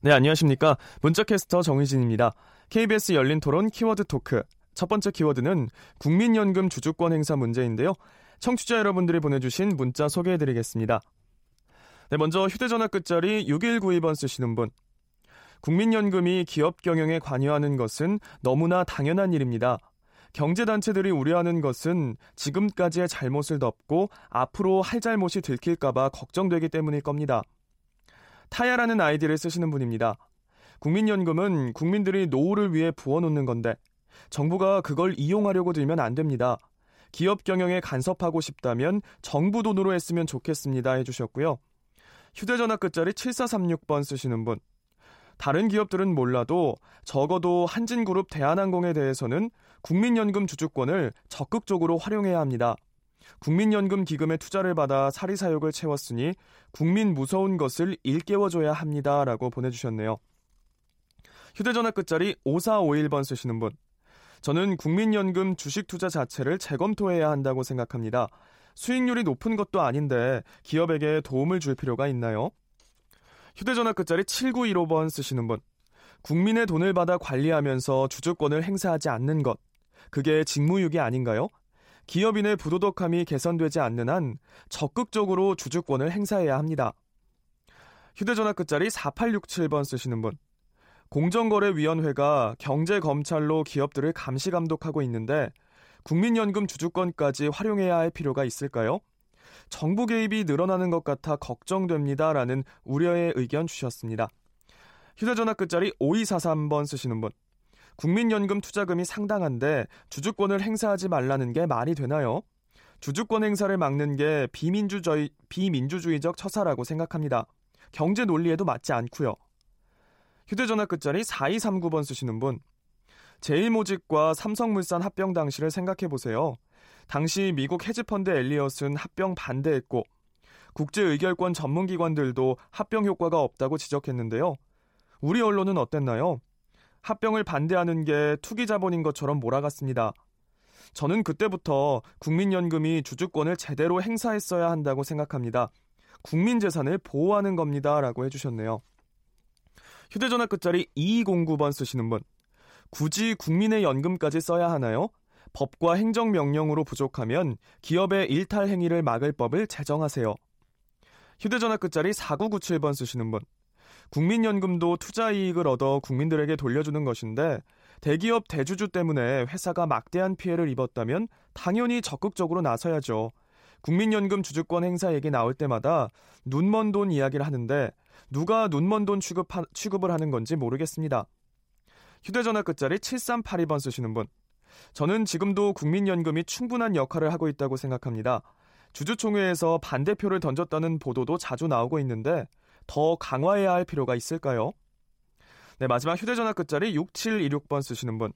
S11: 네, 안녕하십니까. 문자캐스터 정희진입니다. KBS 열린 토론 키워드 토크. 첫 번째 키워드는 국민연금 주주권 행사 문제인데요. 청취자 여러분들이 보내주신 문자 소개해드리겠습니다. 네, 먼저 휴대전화 끝자리 6192번 쓰시는 분. 국민연금이 기업 경영에 관여하는 것은 너무나 당연한 일입니다. 경제단체들이 우려하는 것은 지금까지의 잘못을 덮고 앞으로 할 잘못이 들킬까봐 걱정되기 때문일 겁니다. 타야라는 아이디를 쓰시는 분입니다. 국민연금은 국민들이 노후를 위해 부어놓는 건데 정부가 그걸 이용하려고 들면 안 됩니다. 기업 경영에 간섭하고 싶다면 정부 돈으로 했으면 좋겠습니다 해주셨고요. 휴대전화 끝자리 7436번 쓰시는 분. 다른 기업들은 몰라도 적어도 한진그룹 대한항공에 대해서는 국민연금 주주권을 적극적으로 활용해야 합니다. 국민연금 기금에 투자를 받아 사리사욕을 채웠으니 국민 무서운 것을 일깨워줘야 합니다 라고 보내주셨네요. 휴대전화 끝자리 5451번 쓰시는 분. 저는 국민연금 주식 투자 자체를 재검토해야 한다고 생각합니다. 수익률이 높은 것도 아닌데 기업에게 도움을 줄 필요가 있나요? 휴대전화 끝자리 7915번 쓰시는 분. 국민의 돈을 받아 관리하면서 주주권을 행사하지 않는 것. 그게 직무유기 아닌가요? 기업인의 부도덕함이 개선되지 않는 한 적극적으로 주주권을 행사해야 합니다. 휴대전화 끝자리 4867번 쓰시는 분. 공정거래위원회가 경제검찰로 기업들을 감시 감독하고 있는데 국민연금 주주권까지 활용해야 할 필요가 있을까요? 정부 개입이 늘어나는 것 같아 걱정됩니다 라는 우려의 의견 주셨습니다. 휴대전화 끝자리 5243번 쓰시는 분. 국민연금 투자금이 상당한데 주주권을 행사하지 말라는 게 말이 되나요? 주주권 행사를 막는 게 비민주주의, 비민주주의적 처사라고 생각합니다. 경제 논리에도 맞지 않고요. 휴대전화 끝자리 4239번 쓰시는 분. 제일모직과 삼성물산 합병 당시를 생각해 보세요. 당시 미국 헤지펀드 엘리엇은 합병 반대했고 국제의결권 전문기관들도 합병 효과가 없다고 지적했는데요. 우리 언론은 어땠나요? 합병을 반대하는 게 투기 자본인 것처럼 몰아갔습니다. 저는 그때부터 국민연금이 주주권을 제대로 행사했어야 한다고 생각합니다. 국민 재산을 보호하는 겁니다. 라고 해주셨네요. 휴대전화 끝자리 2209번 쓰시는 분. 굳이 국민의 연금까지 써야 하나요? 법과 행정명령으로 부족하면 기업의 일탈 행위를 막을 법을 제정하세요. 휴대전화 끝자리 4997번 쓰시는 분. 국민연금도 투자 이익을 얻어 국민들에게 돌려주는 것인데 대기업 대주주 때문에 회사가 막대한 피해를 입었다면 당연히 적극적으로 나서야죠. 국민연금 주주권 행사 얘기 나올 때마다 눈먼 돈 이야기를 하는데 누가 눈먼 돈 취급 취급을 하는 건지 모르겠습니다. 휴대전화 끝자리 7382번 쓰시는 분. 저는 지금도 국민연금이 충분한 역할을 하고 있다고 생각합니다. 주주총회에서 반대표를 던졌다는 보도도 자주 나오고 있는데 더 강화해야 할 필요가 있을까요? 네, 마지막 휴대전화 끝자리 6726번 쓰시는 분.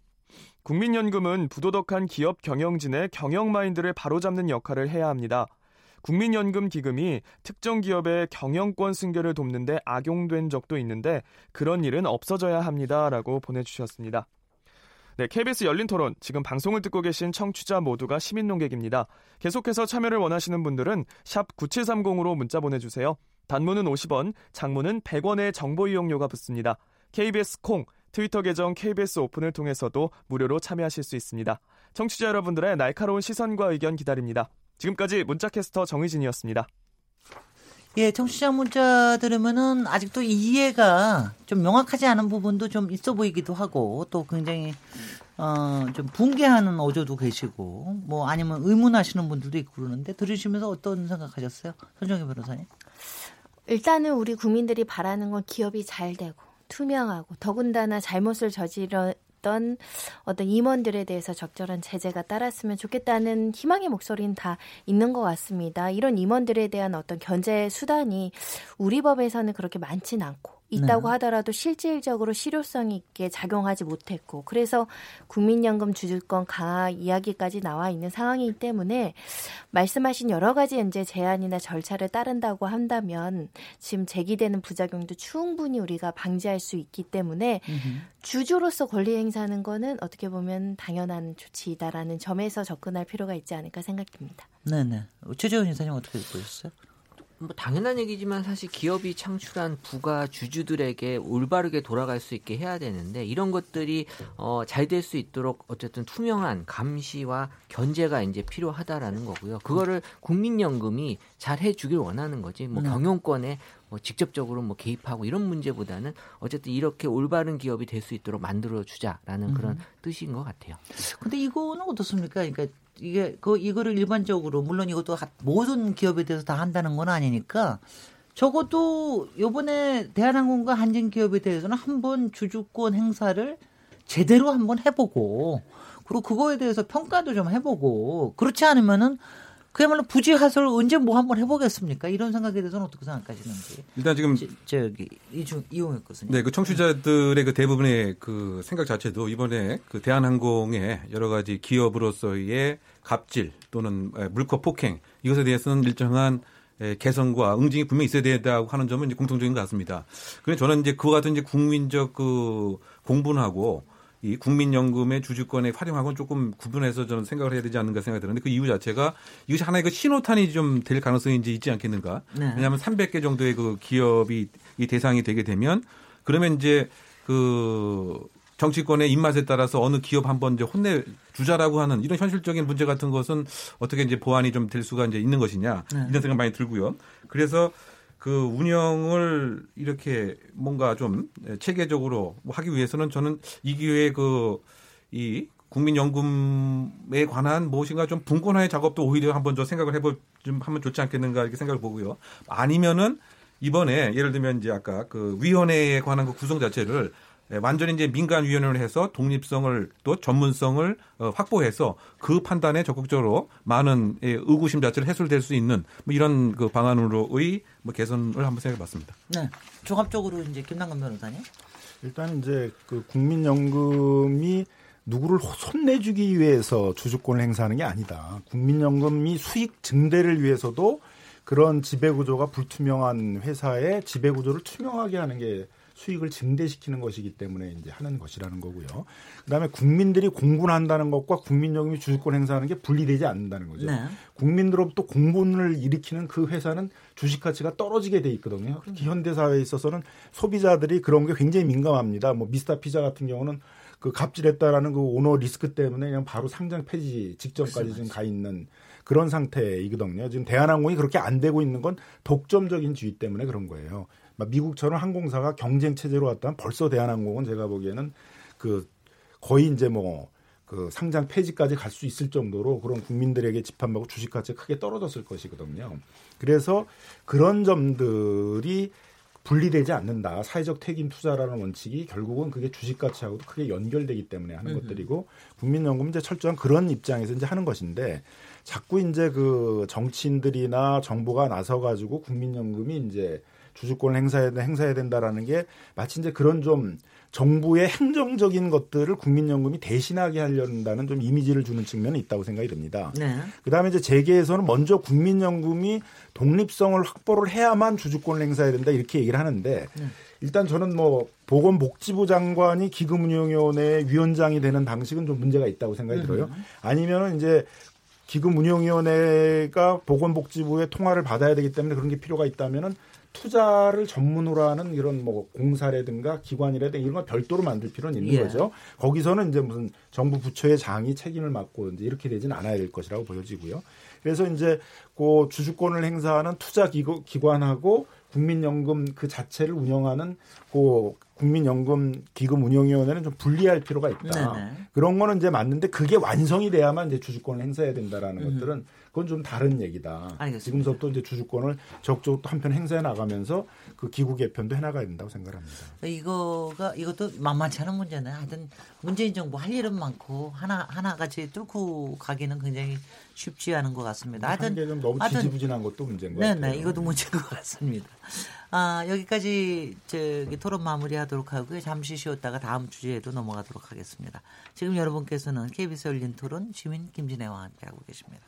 S11: 국민연금은 부도덕한 기업 경영진의 경영 마인드를 바로잡는 역할을 해야 합니다. 국민연금 기금이 특정 기업의 경영권 승계를 돕는데 악용된 적도 있는데 그런 일은 없어져야 합니다라고 보내주셨습니다. 네, KBS 열린 토론. 지금 방송을 듣고 계신 청취자 모두가 시민 농객입니다. 계속해서 참여를 원하시는 분들은 샵 9730으로 문자 보내주세요. 단문은 50원, 장문은 100원의 정보 이용료가 붙습니다. KBS 콩, 트위터 계정 KBS 오픈을 통해서도 무료로 참여하실 수 있습니다. 청취자 여러분들의 날카로운 시선과 의견 기다립니다. 지금까지 문자캐스터 정의진이었습니다.
S1: 예, 청취자 문자 들으면은 아직도 이해가 좀 명확하지 않은 부분도 좀 있어 보이기도 하고 또 굉장히 어, 좀 붕괴하는 어조도 계시고 뭐 아니면 의문하시는 분들도 있고 그러는데 들으시면서 어떤 생각하셨어요? 손정희 변호사님?
S4: 일단은 우리 국민들이 바라는 건 기업이 잘 되고 투명하고 더군다나 잘못을 저지른 어떤 어떤 임원들에 대해서 적절한 제재가 따랐으면 좋겠다는 희망의 목소리는 다 있는 것 같습니다. 이런 임원들에 대한 어떤 견제 수단이 우리 법에서는 그렇게 많지는 않고 있다고 네. 하더라도 실질적으로 실효성 있게 작용하지 못했고 그래서 국민연금 주주권 강화 이야기까지 나와 있는 상황이기 때문에 말씀하신 여러 가지 이제 제한이나 절차를 따른다고 한다면 지금 제기되는 부작용도 충분히 우리가 방지할 수 있기 때문에 주주로서 권리 행사하는 거는 어떻게 보면 당연한 조치이다라는 점에서 접근할 필요가 있지 않을까 생각됩니다.
S1: 네네. 최재훈 이사님 어떻게 보셨어요?
S6: 뭐 당연한 얘기지만 사실 기업이 창출한 부가 주주들에게 올바르게 돌아갈 수 있게 해야 되는데 이런 것들이 어, 잘 될 수 있도록 어쨌든 투명한 감시와 견제가 이제 필요하다라는 거고요. 그거를 국민연금이 잘 해주길 원하는 거지. 뭐 네. 경영권에 뭐 직접적으로 뭐 개입하고 이런 문제보다는 어쨌든 이렇게 올바른 기업이 될 수 있도록 만들어 주자라는 그런 음. 뜻인 것 같아요.
S1: 근데 이거는 어떻습니까? 그러니까 이게 그 이거를 일반적으로 물론 이것도 모든 기업에 대해서 다 한다는 건 아니니까 적어도 요번에 대한항공과 한진기업에 대해서는 한번 주주권 행사를 제대로 한번 해보고 그리고 그거에 대해서 평가도 좀 해보고 그렇지 않으면은 그야말로 부지하설 언제 뭐 한번 해보겠습니까? 이런 생각에 대해서는 어떻게 생각하시는지.
S5: 일단 지금
S1: 저, 저기 이중 이용혁 교수님.
S5: 네, 그 청취자들의 그 대부분의 그 생각 자체도 이번에 그 대한항공의 여러 가지 기업으로서의 갑질 또는 물컵 폭행 이것에 대해서는 일정한 개선과 응징이 분명히 있어야 된다고 하는 점은 이제 공통적인 것 같습니다. 그런데 저는 이제 그와 같은 이제 국민적 그 공분하고 이 국민연금의 주주권의 활용하고는 조금 구분해서 저는 생각을 해야 되지 않는가 생각이 드는데 그 이유 자체가 이것이 하나의 그 신호탄이 좀 될 가능성이 이제 있지 않겠는가. 네. 왜냐하면 300개 정도의 그 기업이 이 대상이 되게 되면 그러면 이제 그 정치권의 입맛에 따라서 어느 기업 한 번 이제 혼내 주자라고 하는 이런 현실적인 문제 같은 것은 어떻게 이제 보완이 좀 될 수가 이제 있는 것이냐 네. 이런 생각 많이 들고요. 그래서 그 운영을 이렇게 뭔가 좀 체계적으로 하기 위해서는 저는 이 기회에 그 이 국민연금에 관한 무엇인가 좀 분권화의 작업도 오히려 한번 저 생각을 해볼 좀 하면 좋지 않겠는가 이렇게 생각을 보고요. 아니면은 이번에 예를 들면 이제 아까 그 위원회에 관한 그 구성 자체를 예, 완전히 이제 민간 위원회를 해서 독립성을 또 전문성을 어, 확보해서 그 판단에 적극적으로 많은 예, 의구심 자체를 해소될 수 있는 뭐 이런 그 방안으로의 뭐 개선을 한번 생각해봤습니다.
S1: 네, 종합적으로 이제 김남근 변호사님.
S3: 일단 이제 그 국민연금이 누구를 손내주기 위해서 주주권을 행사하는 게 아니다. 국민연금이 수익 증대를 위해서도 그런 지배구조가 불투명한 회사의 지배구조를 투명하게 하는 게 수익을 증대시키는 것이기 때문에 이제 하는 것이라는 거고요. 그다음에 국민들이 공분한다는 것과 국민연금이 주주권 행사하는 게 분리되지 않는다는 거죠. 네. 국민들로부터 공분을 일으키는 그 회사는 주식 가치가 떨어지게 돼 있거든요. 특히 현대 사회에 있어서는 소비자들이 그런 게 굉장히 민감합니다. 뭐 미스터 피자 같은 경우는 그 갑질했다라는 그 오너 리스크 때문에 그냥 바로 상장 폐지 직전까지 지금 가 있는 그런 상태이거든요. 지금 대한항공이 그렇게 안 되고 있는 건 독점적인 주의 때문에 그런 거예요. 미국처럼 항공사가 경쟁 체제로 왔다면 벌써 대한항공은 제가 보기에는 그 거의 이제 뭐 그 상장 폐지까지 갈 수 있을 정도로 그런 국민들에게 집합하고 주식 가치가 크게 떨어졌을 것이거든요. 그래서 그런 점들이 분리되지 않는다. 사회적 책임 투자라는 원칙이 결국은 그게 주식 가치하고도 크게 연결되기 때문에 하는 것들이고 국민연금 이제 철저한 그런 입장에서 이제 하는 것인데 자꾸 이제 그 정치인들이나 정부가 나서 가지고 국민연금이 이제 주주권을 행사해야, 행사해야 된다라는 게 마치 이제 그런 좀 정부의 행정적인 것들을 국민연금이 대신하게 하려는 좀 이미지를 주는 측면이 있다고 생각이 듭니다. 네. 그다음에 이제 재계에서는 먼저 국민연금이 독립성을 확보를 해야만 주주권을 행사해야 된다 이렇게 얘기를 하는데 네. 일단 저는 뭐 보건복지부 장관이 기금운용위원회 위원장이 되는 방식은 좀 문제가 있다고 생각이 음. 들어요. 아니면은 이제 기금운용위원회가 보건복지부의 통화를 받아야 되기 때문에 그런 게 필요가 있다면은 투자를 전문으로 하는 이런 뭐 공사라든가 기관이라든가 이런 걸 별도로 만들 필요는 있는 예. 거죠. 거기서는 이제 무슨 정부 부처의 장이 책임을 맡고 이제 이렇게 되지는 않아야 될 것이라고 보여지고요. 그래서 이제 그 주주권을 행사하는 투자 기관하고 국민연금 그 자체를 운영하는 그 국민연금 기금 운영위원회는 좀 분리할 필요가 있다. 네네. 그런 거는 이제 맞는데 그게 완성이 돼야만 이제 주주권을 행사해야 된다라는 음. 것들은 그건 좀 다른 얘기다. 알겠습니다. 지금부터 이제 주주권을 적극적으로 한편 행사해 나가면서 그 기구 개편도 해 나가야 된다고 생각합니다.
S1: 이거가 이것도 만만치 않은 문제는 하여튼 문재인 정부 할 일은 많고 하나 하나 같이 뚫고 가기는 굉장히 쉽지 않은 것 같습니다.
S3: 하여튼 좀 너무 지지부진한 것도 문제인 것
S1: 네네,
S3: 같아요.
S1: 네, 이것도 문제인 것 같습니다. 아, 여기까지 저기 토론 마무리하도록 하고요. 잠시 쉬었다가 다음 주제에도 넘어가도록 하겠습니다. 지금 여러분께서는 KBS 열린 토론 시민 김진애와 함께하고 계십니다.